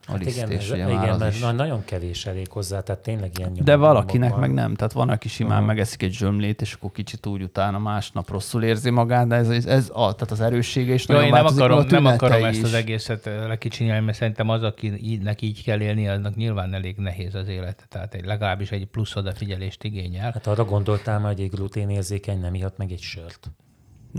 a hát igen, ez, igen, mert is. nagyon kevés elég hozzá, tehát tényleg ilyen De valakinek van. meg nem, tehát van, aki simán uh-huh. megeszik egy zsömlét, és akkor kicsit úgy utána másnap rosszul érzi magát, de ez, ez, ez a, tehát az erőssége is nagyon én nem akarom, nem akarom ezt az egészet lekicsinyelni, mert szerintem az, akinek így kell élni, annak nyilván elég nehéz az élet, tehát egy, legalábbis egy plusz odafigyelést igényel. Hát arra gondoltál már, hogy egy gluténérzékeny nem ihat meg egy sört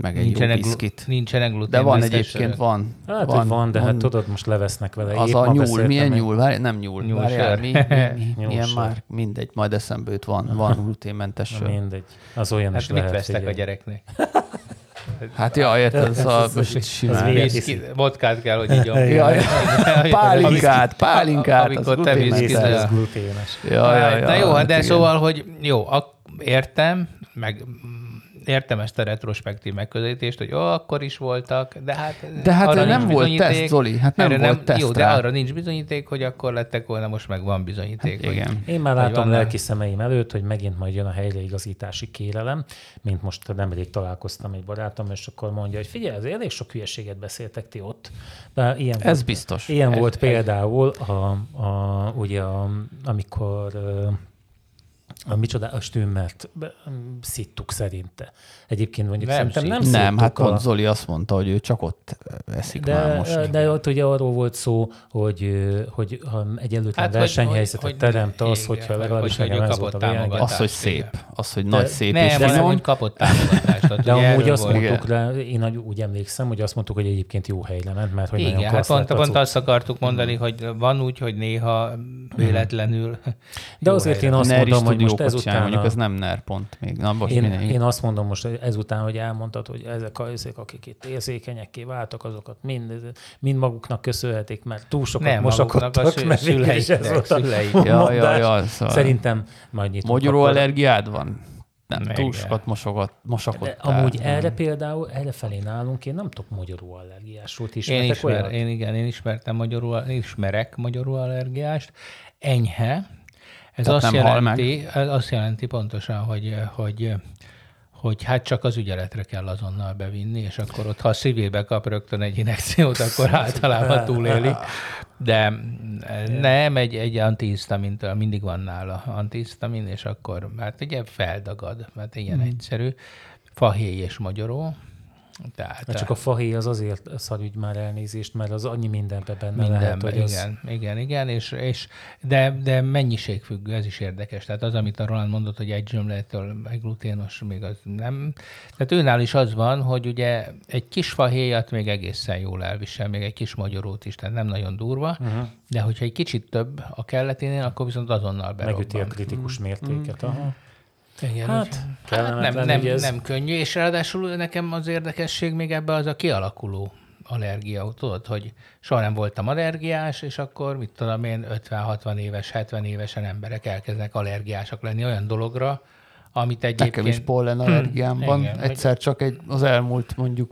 meg egy nincsenek jó biszkit. Nincsenek glutén. De van egyébként, van. Hát, van, van, de hát van. hát tudod, most levesznek vele. Az Épp a nyúl, milyen nyúl? Várj, nem nyúl. nyúl Várjál, mi, mi, mi, <laughs> milyen már? Mindegy, majd eszembe jut, van, van <laughs> gluténmentes sör. Mindegy, az olyan hát is mit lehet. vesztek a gyereknek? <laughs> Hát ja, érted, ez a most simán. Vodkát kell, hogy így ja, Pálinkát, pálinkát. Amikor te visz Ez gluténes. Ja, ja, ja, Na jó, hát de szóval, hogy jó, értem, meg értem ezt a retrospektív megközelítést, hogy ó, akkor is voltak, de hát... De hát arra nem volt teszt, Zoli, hát nem volt nem, teszt Jó, rá. de arra nincs bizonyíték, hogy akkor lettek volna, most meg van bizonyíték. Hát, igen. Én már látom vannak... lelki szemeim előtt, hogy megint majd jön a helyreigazítási kérelem, mint most nemrég találkoztam egy barátom, és akkor mondja, hogy figyelj, ez elég sok hülyeséget beszéltek ti ott. De ilyen ez volt, biztos. Ilyen ez, volt ez, például, a, a, ugye, a, amikor a micsoda a stümmert szittuk szerinte. Egyébként mondjuk nem szerintem nem Nem, hát pont a... Zoli azt mondta, hogy ő csak ott eszik de, már most. De ott ugye arról volt szó, hogy, hogy ha egyenlőtlen hát, versenyhelyzetet hogy, teremt az, igen, hogyha legalábbis hogy, ez volt a vége. Az, hogy szép. Az, hogy nagy szép nem, és nem, hogy kapott támogatást. De amúgy azt mondtuk rá, én úgy emlékszem, hogy azt mondtuk, hogy egyébként jó helyre ment, mert hogy Igen, hát pont, pont azt akartuk mondani, hogy van úgy, hogy néha véletlenül. De azért én azt mondom, hogy most ezután... Mondjuk ez nem NER pont még. Na, most én, én azt mondom most ezután, hogy elmondtad, hogy ezek a ezek, akik itt érzékenyekké váltak, azokat mind, mind maguknak köszönhetik, mert túl sokat nem, mosakodtak, mert szüleik, ez volt szüleik. a ja, ja, ja, szóval Szerintem majd nyitunk. Magyarul allergiád van? Nem, Meg túl sokat mosogat, mosakodtál. De amúgy hmm. erre például, erre felé nálunk én nem tudok magyarul allergiásról is. Én, ismer, én igen, én ismertem magyarul, ismerek magyarul allergiást. Enyhe, ez Tehát azt jelenti, ez azt jelenti pontosan, hogy, hogy hogy hát csak az ügyeletre kell azonnal bevinni, és akkor ott, ha a szívébe kap rögtön egy inekciót, akkor általában túléli. De nem, egy, egy antihisztamintől mindig van nála antihisztamin, és akkor hát ugye feldagad, mert ilyen mm. egyszerű. Fahéj és magyaró, tehát, Mert csak a fahéj az azért szarügy már elnézést, mert az annyi mindenbe benne mindenbe, lehet, hogy igen, az... igen, igen, és, és de, de mennyiségfüggő, ez is érdekes. Tehát az, amit a Roland mondott, hogy egy zsömlettől egy gluténos, még az nem. Tehát őnál is az van, hogy ugye egy kis fahéjat még egészen jól elvisel, még egy kis magyarót is, tehát nem nagyon durva, uh-huh. de hogyha egy kicsit több a kelleténél, akkor viszont azonnal berobban. Megüti a kritikus mértéket. Uh-huh. Aha. Igen, hát, hát nem, nem, ez... nem könnyű, és ráadásul nekem az érdekesség még ebbe az a kialakuló allergia, tudod, hogy soha nem voltam allergiás, és akkor mit tudom én, 50-60 éves, 70 évesen emberek elkezdenek allergiások lenni olyan dologra, amit egyébként... Nekem is pollen <clears throat> allergiám van. Igen, Egyszer hogy... csak egy, az elmúlt mondjuk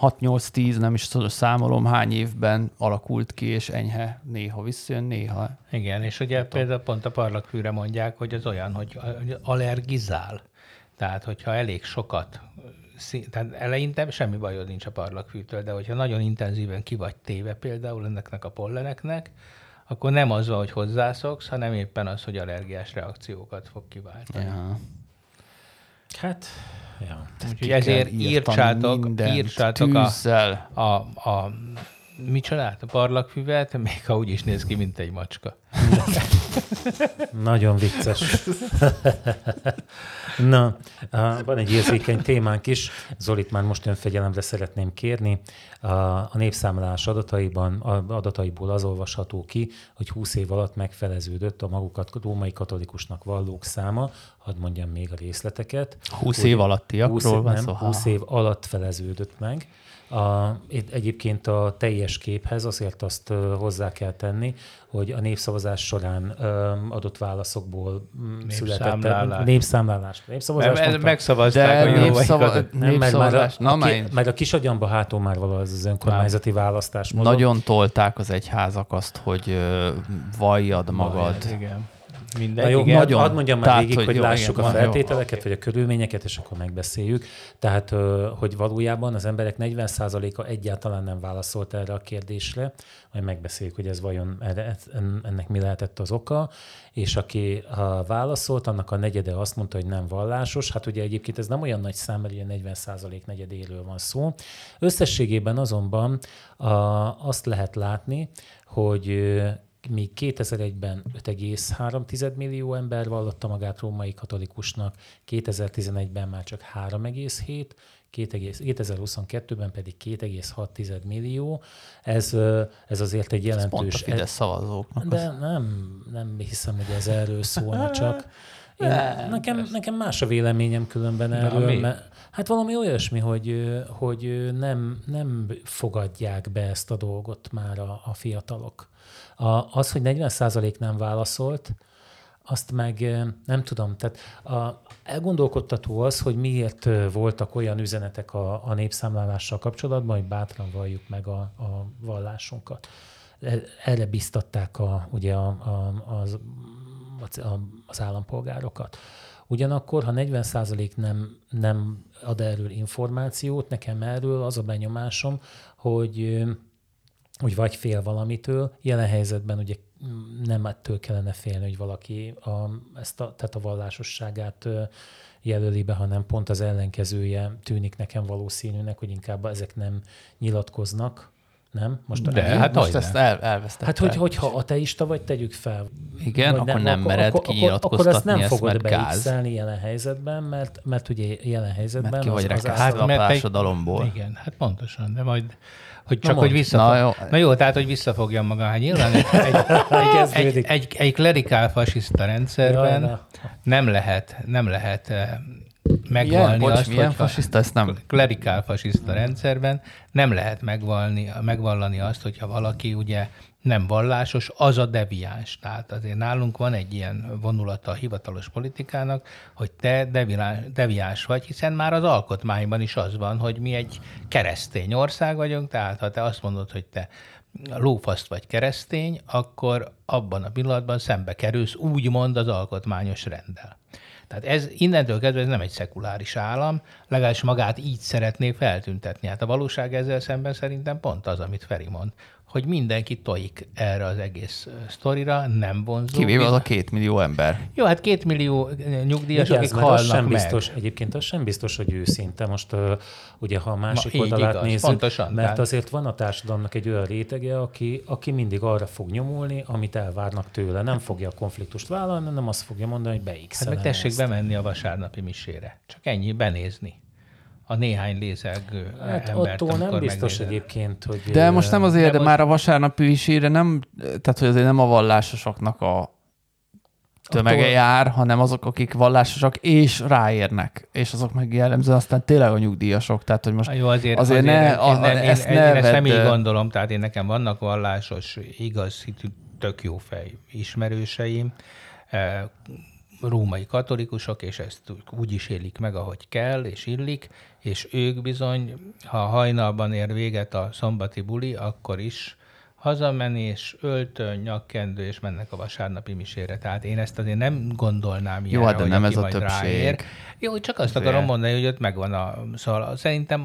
6-8-10, nem is tudom, számolom, hány évben alakult ki, és enyhe néha visszajön, néha. Igen, és ugye hát például pont a parlagfűre mondják, hogy az olyan, hogy allergizál. Tehát, hogyha elég sokat, tehát eleinte semmi bajod nincs a parlagfűtől, de hogyha nagyon intenzíven ki vagy téve például ennek a polleneknek, akkor nem az van, hogy hozzászoksz, hanem éppen az, hogy allergiás reakciókat fog kiváltani. Ja. Hát Ja. Úgyhogy ezért írtsátok, írtsátok a, a, a, micsodát, a parlagfüvet, még ha úgy is néz ki, mint egy macska. Nagyon vicces. Na, van egy érzékeny témánk is. Zolit már most önfegyelemre szeretném kérni. A népszámlálás adataiban, adataiból az olvasható ki, hogy 20 év alatt megfeleződött a magukat római katolikusnak vallók száma. Hadd mondjam még a részleteket. 20 év alattiakról 20 év, van szó? 20 év alatt feleződött meg A, egyébként a teljes képhez azért azt hozzá kell tenni, hogy a népszavazás során adott válaszokból született népszámlálás. Népszavazás. Mert megszavazták De a népszava, nem, mert már a, Na, a, ki, mert a kisagyamba hátul már való az az önkormányzati választás. Mozog. Nagyon tolták az egyházak azt, hogy valljad magad. Vajad, igen. Mindegy, Na jó, igen. Hadd mondjam már végig, hogy, hogy lássuk igen, a feltételeket, vagy a körülményeket, és akkor megbeszéljük. Tehát, hogy valójában az emberek 40%-a egyáltalán nem válaszolt erre a kérdésre, majd megbeszéljük, hogy ez vajon ennek mi lehetett az oka, és aki válaszolt, annak a negyede azt mondta, hogy nem vallásos. Hát ugye egyébként ez nem olyan nagy szám, mert ugye 40% negyedéről van szó. Összességében azonban azt lehet látni, hogy míg 2001-ben 5,3 millió ember vallotta magát római katolikusnak, 2011-ben már csak 3,7, 2022-ben pedig 2,6 millió. Ez, ez azért egy jelentős... Ez pont a Fidesz szavazóknak. De nem, nem hiszem, hogy ez erről szólna <laughs> csak. Én, nekem, nekem más a véleményem különben erről, mert hát valami olyasmi, hogy, hogy nem, nem fogadják be ezt a dolgot már a, a fiatalok. A, az, hogy 40% nem válaszolt, azt meg nem tudom. Tehát a, elgondolkodtató az, hogy miért voltak olyan üzenetek a, a népszámlálással kapcsolatban, hogy bátran valljuk meg a, a vallásunkat. E, erre biztatták a, ugye a, a, az, a, az állampolgárokat. Ugyanakkor, ha 40% nem, nem ad erről információt, nekem erről az a benyomásom, hogy hogy vagy fél valamitől. Jelen helyzetben ugye nem ettől kellene félni, hogy valaki a, ezt a, tehát a vallásosságát jelöli be, hanem pont az ellenkezője tűnik nekem valószínűnek, hogy inkább ezek nem nyilatkoznak, nem? Most, De, el, hát most ezt el, elvesztettem. Hát, hogy, hogyha ateista vagy, tegyük fel. Igen, vagy akkor nem, nem mered akkor, kinyilatkoztatni akkor ezt nem ezt, fogod beixelni jelen helyzetben, mert, mert ugye jelen helyzetben mert ki vagy az, az hát, a társadalomból. Igen, hát pontosan, de majd hogy csak, Na hogy visszafog... Na jó. Na jó, tehát, hogy visszafogjam magam. Hát nyilván egy, egy, <laughs> egy, egy, egy klerikál fasiszta rendszerben Jaj, nem lehet, nem lehet eh, megvalni Ilyen, azt, hogy fasiszta, ezt nem. klerikál fasiszta rendszerben nem lehet megvalni, megvallani azt, hogyha valaki ugye nem vallásos, az a deviáns. Tehát azért nálunk van egy ilyen vonulata a hivatalos politikának, hogy te deviáns vagy, hiszen már az alkotmányban is az van, hogy mi egy keresztény ország vagyunk, tehát ha te azt mondod, hogy te lófaszt vagy keresztény, akkor abban a pillanatban szembe kerülsz úgymond az alkotmányos rendel. Tehát ez innentől kezdve ez nem egy szekuláris állam, legalábbis magát így szeretné feltüntetni. Hát a valóság ezzel szemben szerintem pont az, amit Feri mond, hogy mindenki tojik erre az egész sztorira, nem vonzó. Kivéve az a két millió ember. Jó, hát két millió nyugdíjas, akik halnak az sem meg. biztos, Egyébként az sem biztos, hogy őszinte. Most uh, ugye, ha a másik Ma, oldalát igaz, nézzük, pontosan, mert tehát... azért van a társadalomnak egy olyan rétege, aki, aki mindig arra fog nyomulni, amit elvárnak tőle. Nem fogja a konfliktust vállalni, hanem azt fogja mondani, hogy beixelem Hát meg tessék ezt. bemenni a vasárnapi misére. Csak ennyi, benézni a néhány lézegő hát embert, attól nem biztos megnézed. egyébként, hogy... De most nem azért, de, de már a vasárnapi visére nem, tehát hogy azért nem a vallásosoknak a tömege attól... jár, hanem azok, akik vallásosak és ráérnek, és azok meg jellemzően aztán tényleg a nyugdíjasok, tehát hogy most jó, azért, azért, azért ne, a, én, én, ezt én, ne én ezt nem így gondolom, tehát én nekem vannak vallásos, igaz, tök jó fej ismerőseim, eh, római katolikusok, és ezt úgy is élik meg, ahogy kell, és illik, és ők bizony, ha hajnalban ér véget a szombati buli, akkor is hazamenni, és öltön, nyakkendő, és mennek a vasárnapi misére. Tehát én ezt azért nem gondolnám Jó, hát de nem ez a többség. Ráér. Jó, csak azt akarom mondani, hogy ott megvan a... Szóval szerintem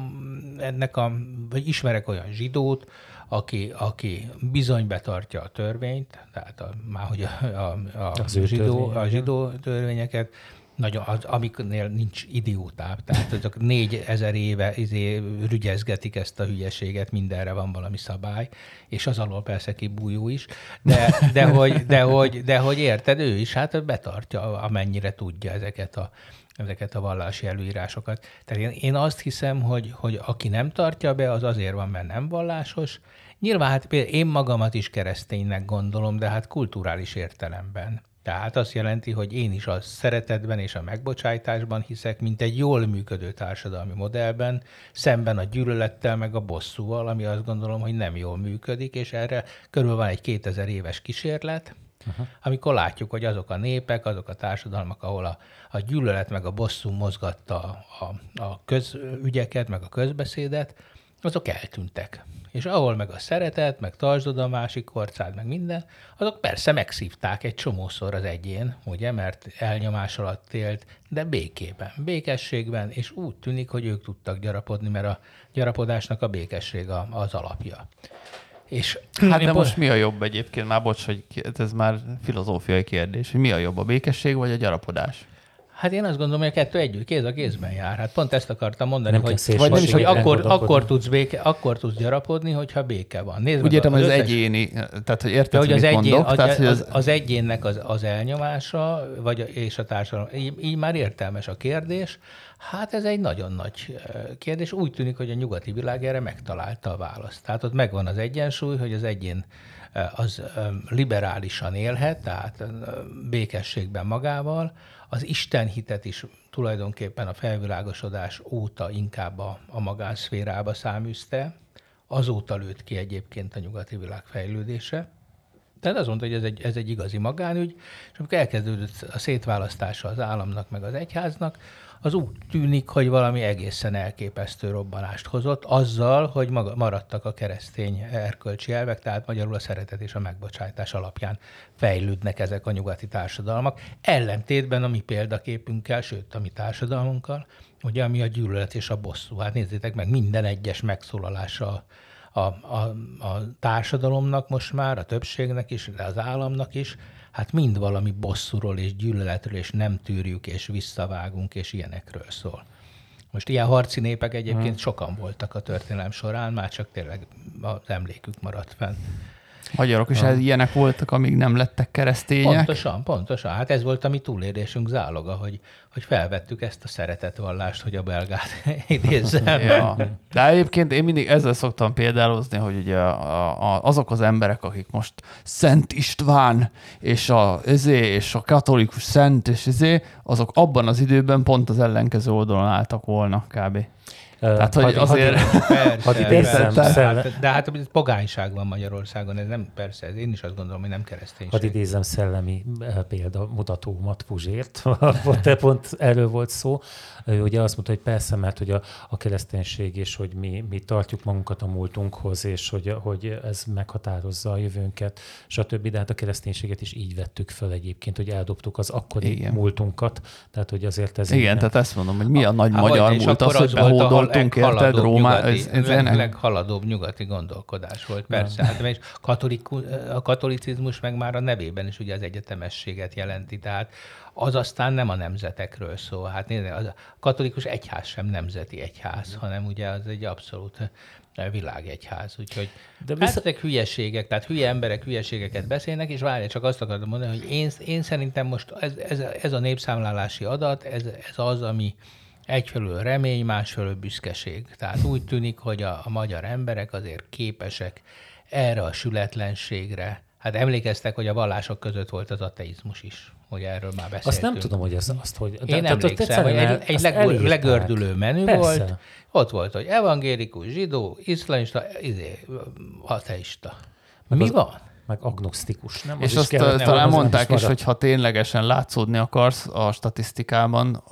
ennek a... Vagy ismerek olyan zsidót, aki, aki bizony betartja a törvényt, tehát a, már hogy a, a, a, a, zsidó, a zsidó törvényeket, nagyon, az, amiknél nincs idiótább, tehát azok négy ezer éve izé, rügyezgetik ezt a hülyeséget, mindenre van valami szabály, és az alól persze ki bújó is, de, de, hogy, de, hogy, de hogy érted, ő is hát betartja, amennyire tudja ezeket a, ezeket a vallási előírásokat. Tehát én, én azt hiszem, hogy, hogy aki nem tartja be, az azért van, mert nem vallásos. Nyilván hát például én magamat is kereszténynek gondolom, de hát kulturális értelemben. Tehát azt jelenti, hogy én is a szeretetben és a megbocsájtásban hiszek, mint egy jól működő társadalmi modellben, szemben a gyűlölettel meg a bosszúval, ami azt gondolom, hogy nem jól működik, és erre körül van egy 2000 éves kísérlet, uh-huh. amikor látjuk, hogy azok a népek, azok a társadalmak, ahol a, a gyűlölet meg a bosszú mozgatta a, a közügyeket, meg a közbeszédet, azok eltűntek. És ahol meg a szeretet, meg tartsd a másik orcád, meg minden, azok persze megszívták egy csomószor az egyén, ugye, mert elnyomás alatt élt, de békében, békességben, és úgy tűnik, hogy ők tudtak gyarapodni, mert a gyarapodásnak a békesség az alapja. És hát de most mi a jobb egyébként? Már bocs, hogy ez már filozófiai kérdés, hogy mi a jobb, a békesség vagy a gyarapodás? Hát én azt gondolom, hogy a kettő együtt, kéz a kézben jár. Hát pont ezt akartam mondani, nem hogy, vagy nem is, hogy akkor, akkor, tudsz béke, akkor tudsz gyarapodni, hogyha béke van. Nézd Úgy értem, az, az összes... egyéni, tehát hogy érted, hogy az, egyén, mondok, az, tehát, hogy az... az, egyénnek az, az elnyomása, vagy és a társadalom, így, így már értelmes a kérdés. Hát ez egy nagyon nagy kérdés. Úgy tűnik, hogy a nyugati világ erre megtalálta a választ. Tehát ott megvan az egyensúly, hogy az egyén az liberálisan élhet, tehát békességben magával, az Isten hitet is tulajdonképpen a felvilágosodás óta inkább a, a magánszférába száműzte, azóta lőtt ki egyébként a nyugati világ fejlődése. Tehát azt mondta, hogy ez egy, ez egy igazi magánügy, és amikor elkezdődött a szétválasztása az államnak meg az egyháznak, az úgy tűnik, hogy valami egészen elképesztő robbanást hozott, azzal, hogy maradtak a keresztény erkölcsi elvek, tehát magyarul a szeretet és a megbocsájtás alapján fejlődnek ezek a nyugati társadalmak, ellentétben a mi példaképünkkel, sőt a mi társadalmunkkal, ugye ami a gyűlölet és a bosszú. Hát nézzétek meg, minden egyes megszólalása a, a, a társadalomnak most már, a többségnek is, de az államnak is, hát mind valami bosszúról és gyűlöletről, és nem tűrjük, és visszavágunk, és ilyenekről szól. Most ilyen harci népek egyébként hmm. sokan voltak a történelem során, már csak tényleg az emlékük maradt fenn. Magyarok is uh, ilyenek voltak, amíg nem lettek keresztények. Pontosan, pontosan. Hát ez volt a mi túlélésünk záloga, hogy, hogy felvettük ezt a szeretetvallást, hogy a belgát <laughs> idézzem. ja. De egyébként én mindig ezzel szoktam példálozni, hogy ugye a, a, azok az emberek, akik most Szent István, és a, ezé, és a katolikus szent, és ezé, azok abban az időben pont az ellenkező oldalon álltak volna kb. Tehát, hogy azért... Persze, persze, persze. De hát ez pogányság van Magyarországon, ez nem, persze, ez én is azt gondolom, hogy nem kereszténység. Hadd idézem szellemi mutatómat Puzsért, <laughs> pont, pont erről volt szó. Ő ugye azt mondta, hogy persze, mert hogy a, a kereszténység és hogy mi, mi tartjuk magunkat a múltunkhoz, és hogy, hogy ez meghatározza a jövőnket, stb. De hát a kereszténységet is így vettük föl egyébként, hogy eldobtuk az akkori Igen. múltunkat. Tehát, hogy azért ez... Igen, tehát ezt mondom, hogy mi a nagy a, magyar múlt, az, hogy behódoltunk, érted, Rómá... Ez, ez leg, leghaladóbb nyugati gondolkodás volt, persze. Hát, és katoliku, a katolicizmus meg már a nevében is ugye az egyetemességet jelenti, tehát az aztán nem a nemzetekről szól. Hát nézd, a katolikus egyház sem nemzeti egyház, hanem ugye az egy abszolút eh, világegyház. Úgyhogy De hát ezek hülyeségek, tehát hülye emberek hülyeségeket beszélnek, és várja, csak azt akarom mondani, hogy én, én szerintem most ez, ez, ez a népszámlálási adat, ez, ez az, ami egyfelől remény, másfelől büszkeség. Tehát úgy tűnik, hogy a, a magyar emberek azért képesek erre a sületlenségre. Hát emlékeztek, hogy a vallások között volt az ateizmus is hogy erről már beszéltünk. Azt nem tudom, hogy ez azt, hogy... De, Én emlékszem, hogy egy, egy leg, legördülő menü Persze. volt. Ott volt, hogy evangélikus, zsidó, iszlamista, izé, ateista. Mi az, van? meg agnosztikus. Nem? És az azt kell, talán mondták is, hogy ha ténylegesen látszódni akarsz a statisztikában,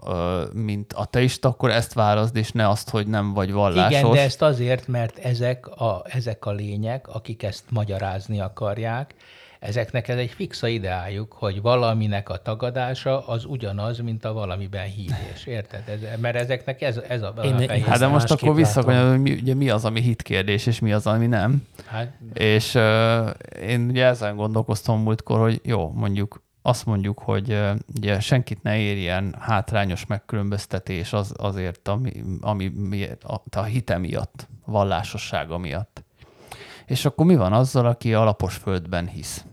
mint ateista, akkor ezt válaszd, és ne azt, hogy nem vagy vallásos. Igen, de ezt azért, mert ezek a, ezek a lények, akik ezt magyarázni akarják, ezeknek ez egy fixa ideájuk, hogy valaminek a tagadása az ugyanaz, mint a valamiben hívés. Érted? Ez, mert ezeknek ez, ez a, én, a Hát de most akkor visszakanyar, hogy mi, ugye mi az, ami hitkérdés, és mi az, ami nem. Hát, és uh, én ugye ezen gondolkoztam múltkor, hogy jó, mondjuk azt mondjuk, hogy ugye senkit ne érjen hátrányos megkülönböztetés az, azért, ami, ami a, a hite miatt, vallásossága miatt. És akkor mi van azzal, aki alapos földben hisz?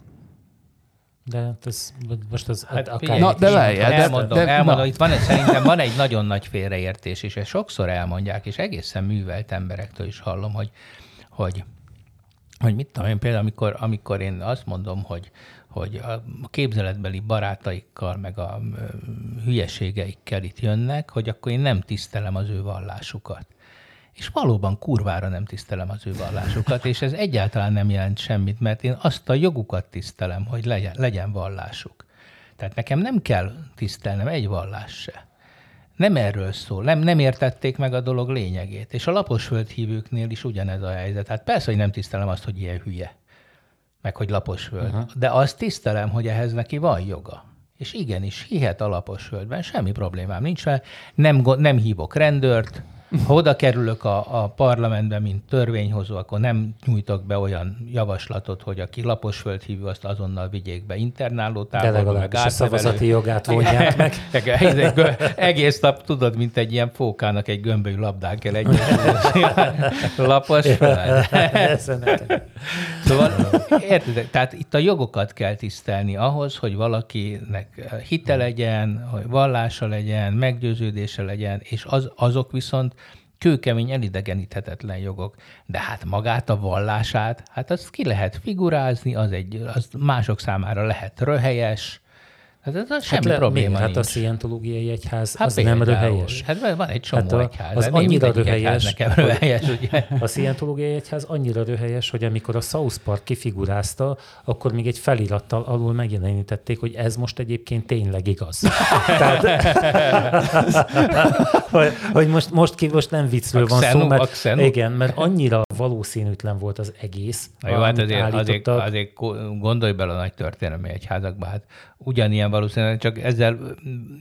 De hát ez, most az hát, akár... Na, de várjál, elmondom, de, elmondom, na. itt van egy, szerintem van egy nagyon nagy félreértés, és ezt sokszor elmondják, és egészen művelt emberektől is hallom, hogy, hogy, hogy mit tudom én, például amikor, amikor én azt mondom, hogy, hogy a képzeletbeli barátaikkal, meg a hülyeségeikkel itt jönnek, hogy akkor én nem tisztelem az ő vallásukat. És valóban kurvára nem tisztelem az ő vallásukat, és ez egyáltalán nem jelent semmit, mert én azt a jogukat tisztelem, hogy legyen, legyen vallásuk. Tehát nekem nem kell tisztelnem egy vallás se. Nem erről szól, nem, nem értették meg a dolog lényegét. És a lapos földhívőknél is ugyanez a helyzet. Hát persze, hogy nem tisztelem azt, hogy ilyen hülye, meg hogy lapos föld. Uh-huh. De azt tisztelem, hogy ehhez neki van joga. És igenis, hihet a lapos földben, semmi problémám nincs vele. Nem, nem hívok rendőrt, ha oda kerülök a, a parlamentbe, mint törvényhozó, akkor nem nyújtok be olyan javaslatot, hogy aki lapos földhívő, azt azonnal vigyék be internáló táborba. De legalábbis a szavazati jogát vonják meg. Egész nap tudod, mint egy ilyen fókának egy gömbölyű labdán kell egy lapos föld. szóval, érted? Tehát itt a jogokat kell tisztelni ahhoz, hogy valakinek hite legyen, hogy vallása legyen, meggyőződése legyen, és az, azok viszont kőkemény, elidegeníthetetlen jogok. De hát magát a vallását, hát azt ki lehet figurázni, az, egy, az mások számára lehet röhelyes, Hát ez semmi hát probléma mi? Hát nincs. a szientológiai egyház hát az nem röhelyes. Hát van egy csomó hát a, egyház. Az annyira röhelyes, nekem röhelyes ugye? A szientológiai egyház annyira röhelyes, hogy amikor a South Park kifigurázta, akkor még egy felirattal alul megjelenítették, hogy ez most egyébként tényleg igaz. <laughs> Tehát, hogy, hogy most, most, ki, most nem viccről van szó, mert, igen, mert annyira valószínűtlen volt az egész. Na jó, hát azért, azért, azért gondolj bele a nagy történelmi egyházakba, hát ugyanilyen valószínűleg, csak ezzel,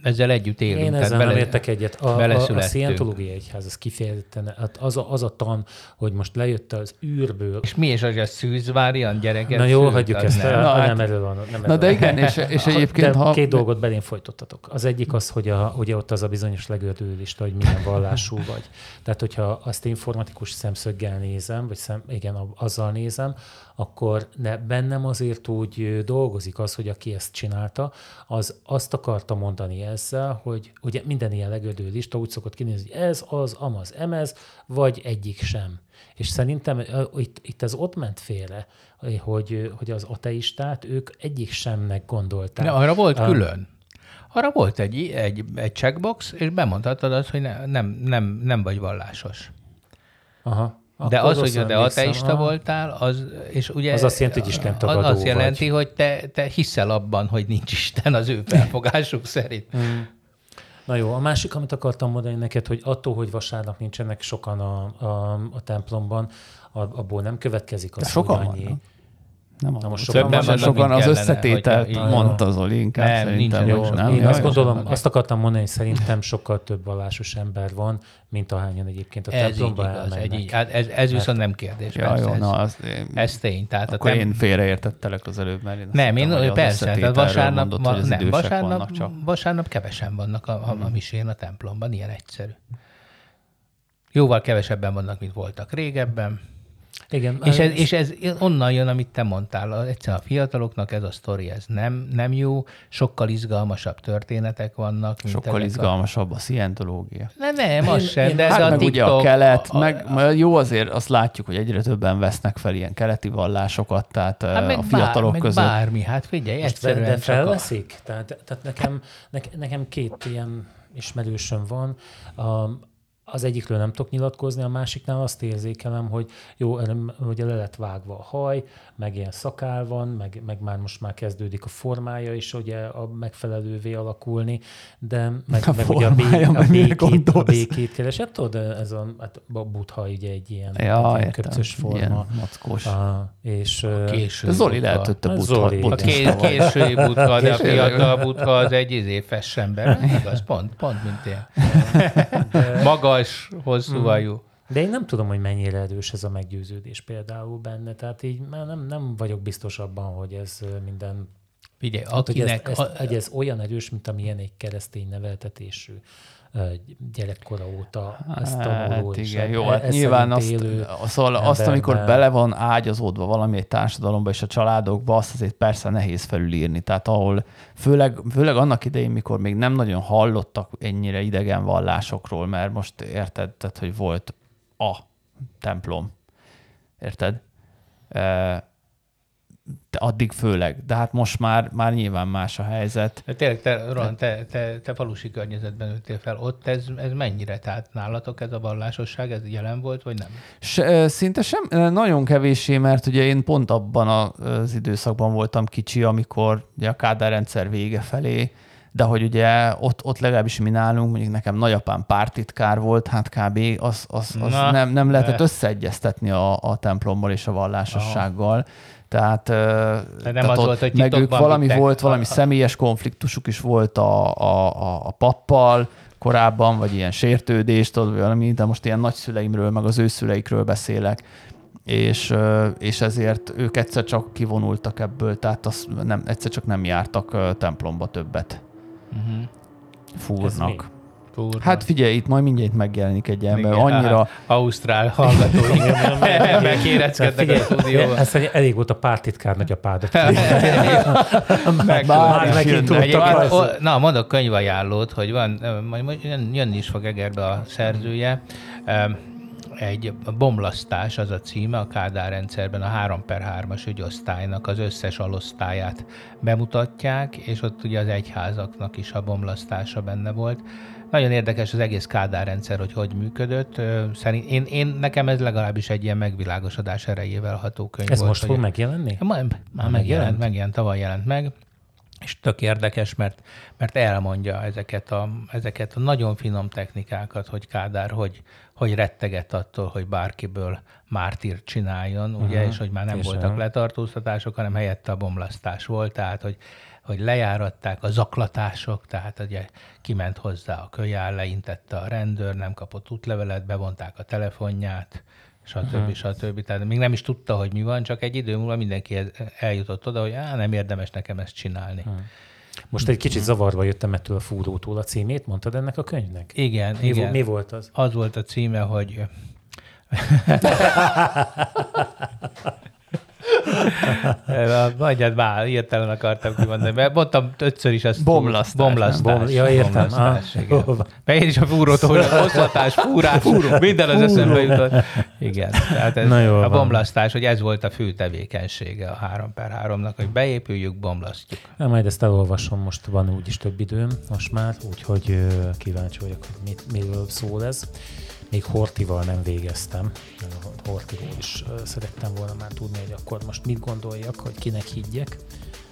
ezzel együtt élünk. Én ezzel bele, nem értek egyet. A, a, a Scientológiai Egyház, az kifejezetten, hát az a, az a tan, hogy most lejött az űrből. És mi is az, a szűzváriant gyereket? Na jó, hagyjuk ezt, nem. Na, hát, nem erről van. Nem na de igen, és, <laughs> és egyébként... De ha... Két dolgot belén folytattatok. Az egyik az, hogy a, ugye ott az a bizonyos legőrdő lista, hogy milyen vallású vagy. Tehát, hogyha azt informatikus szemszöggel nézem, vagy szem, igen, azzal nézem, akkor ne, bennem azért úgy dolgozik az, hogy aki ezt csinálta, az azt akarta mondani ezzel, hogy ugye minden ilyen legödő lista úgy szokott kinézni, hogy ez, az, amaz, emez, vagy egyik sem. És szerintem itt, itt ez ott ment félre, hogy, hogy az ateistát ők egyik semnek gondolták. De arra volt um, külön. Arra volt egy, egy, egy checkbox, és bemondhatod azt, hogy ne, nem, nem, nem vagy vallásos. Aha. De az, hogy te ateista voltál, az, és ugye... Az azt jelenti, hogy Isten tagadó Az azt jelenti, vagy. hogy te, te hiszel abban, hogy nincs Isten az ő felfogásuk szerint. Mm. Na jó, a másik, amit akartam mondani neked, hogy attól, hogy vasárnap nincsenek sokan a, a, a templomban, abból nem következik az, sokan hogy annyi... Vannak. Nem, Na most sokan, van, sokan az összetételt mondta Zoli inkább nem, szerintem. Nincs, jó, nem, én azt gondolom, azt akartam mondani, hogy szerintem sokkal több vallásos ember van, mint ahányan egyébként a ez templomba így igaz, ez, így, hát ez, ez viszont nem kérdés. Ja, jó, ez, na, az, én, ez tény. Tehát akkor a tem... én félreértettelek az előbb, mert én Nem, én hittem, persze, tehát vasárnap, mondott, nem, vasárnap, vasárnap kevesen vannak a, a, a hmm. misén a templomban, ilyen egyszerű. Jóval kevesebben vannak, mint voltak régebben igen. És ez, és ez onnan jön, amit te mondtál. Egyszerűen a fiataloknak ez a sztori, ez nem, nem jó, sokkal izgalmasabb történetek vannak. Mint sokkal izgalmasabb a, a szientológia. Nem, nem, az sem, de hát ez a meg TikTok, ugye a kelet, a, meg a, jó azért azt látjuk, hogy egyre többen vesznek fel ilyen keleti vallásokat, tehát hát a fiatalok bár, között. bármi, hát figyelj, Most egyszerűen de felveszik? A... Tehát, tehát nekem, nekem két ilyen ismerősöm van. A, az egyikről nem tudok nyilatkozni, a másiknál azt érzékelem, hogy jó, ugye le lett vágva a haj, meg ilyen szakál van, meg, meg már most már kezdődik a formája is ugye a megfelelővé alakulni, de meg, a meg ugye a, bé, a, békét, a békét keresett, tudod, ez a, hát a butha ugye egy ilyen, ja, egy ilyen köpcös forma. Ilyen mackós. A, és, a késői Zoli lehet, hogy te butha. Zoli. A ké, késői <laughs> butha, de a fiatal butha az egy izé ember. Igaz, pont, pont, mint ilyen. Magas, hosszú mm. ajú. De én nem tudom, hogy mennyire erős ez a meggyőződés például benne, tehát így már nem, nem vagyok biztos abban, hogy ez minden Figyelj, akinek... Hogy ez, ez, hogy ez olyan erős, mint amilyen egy keresztény neveltetésű gyerekkora óta ezt tanuló. Hát igen, jó, hát nyilván azt, szóval azt, amikor bele van ágyazódva valami egy társadalomba és a családokba, azt azért persze nehéz felülírni. Tehát ahol, főleg, főleg annak idején, mikor még nem nagyon hallottak ennyire idegen vallásokról, mert most érted, tehát, hogy volt a templom. Érted? De addig főleg. De hát most már, már nyilván más a helyzet. De tényleg, te, Roland, te, te, te falusi környezetben ültél fel, ott ez, ez mennyire? Tehát nálatok ez a vallásosság, ez jelen volt, vagy nem? Se, szinte sem, nagyon kevésé, mert ugye én pont abban az időszakban voltam kicsi, amikor ugye a Kádár rendszer vége felé, de hogy ugye ott, ott legalábbis mi nálunk, mondjuk nekem nagyapám pártitkár volt, hát kb. az, az, az Na, nem, nem lehetett de. összeegyeztetni a, a templommal és a vallásossággal. Aha. Tehát, de nem tehát az volt, hogy meg ők valami volt, valami a... személyes konfliktusuk is volt a, a, a pappal, korábban, vagy ilyen sértődést, tudod, valami, de most ilyen nagyszüleimről, meg az ő szüleikről beszélek, és, és ezért ők egyszer csak kivonultak ebből, tehát az nem, egyszer csak nem jártak templomba többet. Uh-huh. Fúrnak. Fúrnak. Hát figyelj, itt majd mindjárt megjelenik egy ember. Igen, Annyira... Ausztrál hallgatói <laughs> megkéreckednek a stúdióban. Ez elég volt a pártitkár nagyapádat. <laughs> Na, mondok könyvajánlót, hogy van, majd jönni is fog Egerbe a szerzője egy bomlasztás, az a címe, a Kádár rendszerben a 3 per 3-as ügyosztálynak az összes alosztályát bemutatják, és ott ugye az egyházaknak is a bomlasztása benne volt. Nagyon érdekes az egész Kádár rendszer, hogy hogy működött. Szerint én, én nekem ez legalábbis egy ilyen megvilágosodás erejével ható könyv ez volt. most fog megjelenni? Már, már megjelent, megjelent, tavaly jelent meg és tök érdekes, mert, mert elmondja ezeket a, ezeket a nagyon finom technikákat, hogy Kádár hogy, hogy retteget attól, hogy bárkiből mártír csináljon, uh-huh. ugye, és hogy már nem és voltak letartóztatások, hanem helyette a bomlasztás volt, tehát hogy, hogy lejáratták a zaklatások, tehát ugye kiment hozzá a kölyál, leintette a rendőr, nem kapott útlevelet, bevonták a telefonját, stb. Uh-huh. stb. Tehát még nem is tudta, hogy mi van, csak egy idő múlva mindenki eljutott oda, hogy á, nem érdemes nekem ezt csinálni. Uh-huh. Most egy kicsit zavarba jöttem ettől a fúrótól a címét, mondtad ennek a könyvnek? Igen, mi, igen. mi volt az? Az volt a címe, hogy <laughs> Mondjad már, hirtelen akartam kimondani, mert mondtam ötször is ezt. Bomlasztás. Bomlasztás. Bom, ja, értem. Bomlasztás, ah. Mert én is a fúrótól, hogy hosszatás, fúrás, Fúró. minden az eszembe jutott. Igen. Tehát ez, Na a bomlasztás, hogy ez volt a fő tevékenysége a 3 per 3-nak, hogy beépüljük, bomlasztjuk. Na, majd ezt elolvasom, most van úgyis több időm most már, úgyhogy kíváncsi vagyok, hogy mit, miről szól ez. Még Hortival nem végeztem. Hortiról is szerettem volna már tudni, hogy akkor most mit gondoljak, hogy kinek higgyek,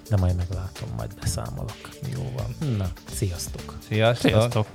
de majd meglátom, majd beszámolok. Jó van. Na, sziasztok! Sziasztok! sziasztok.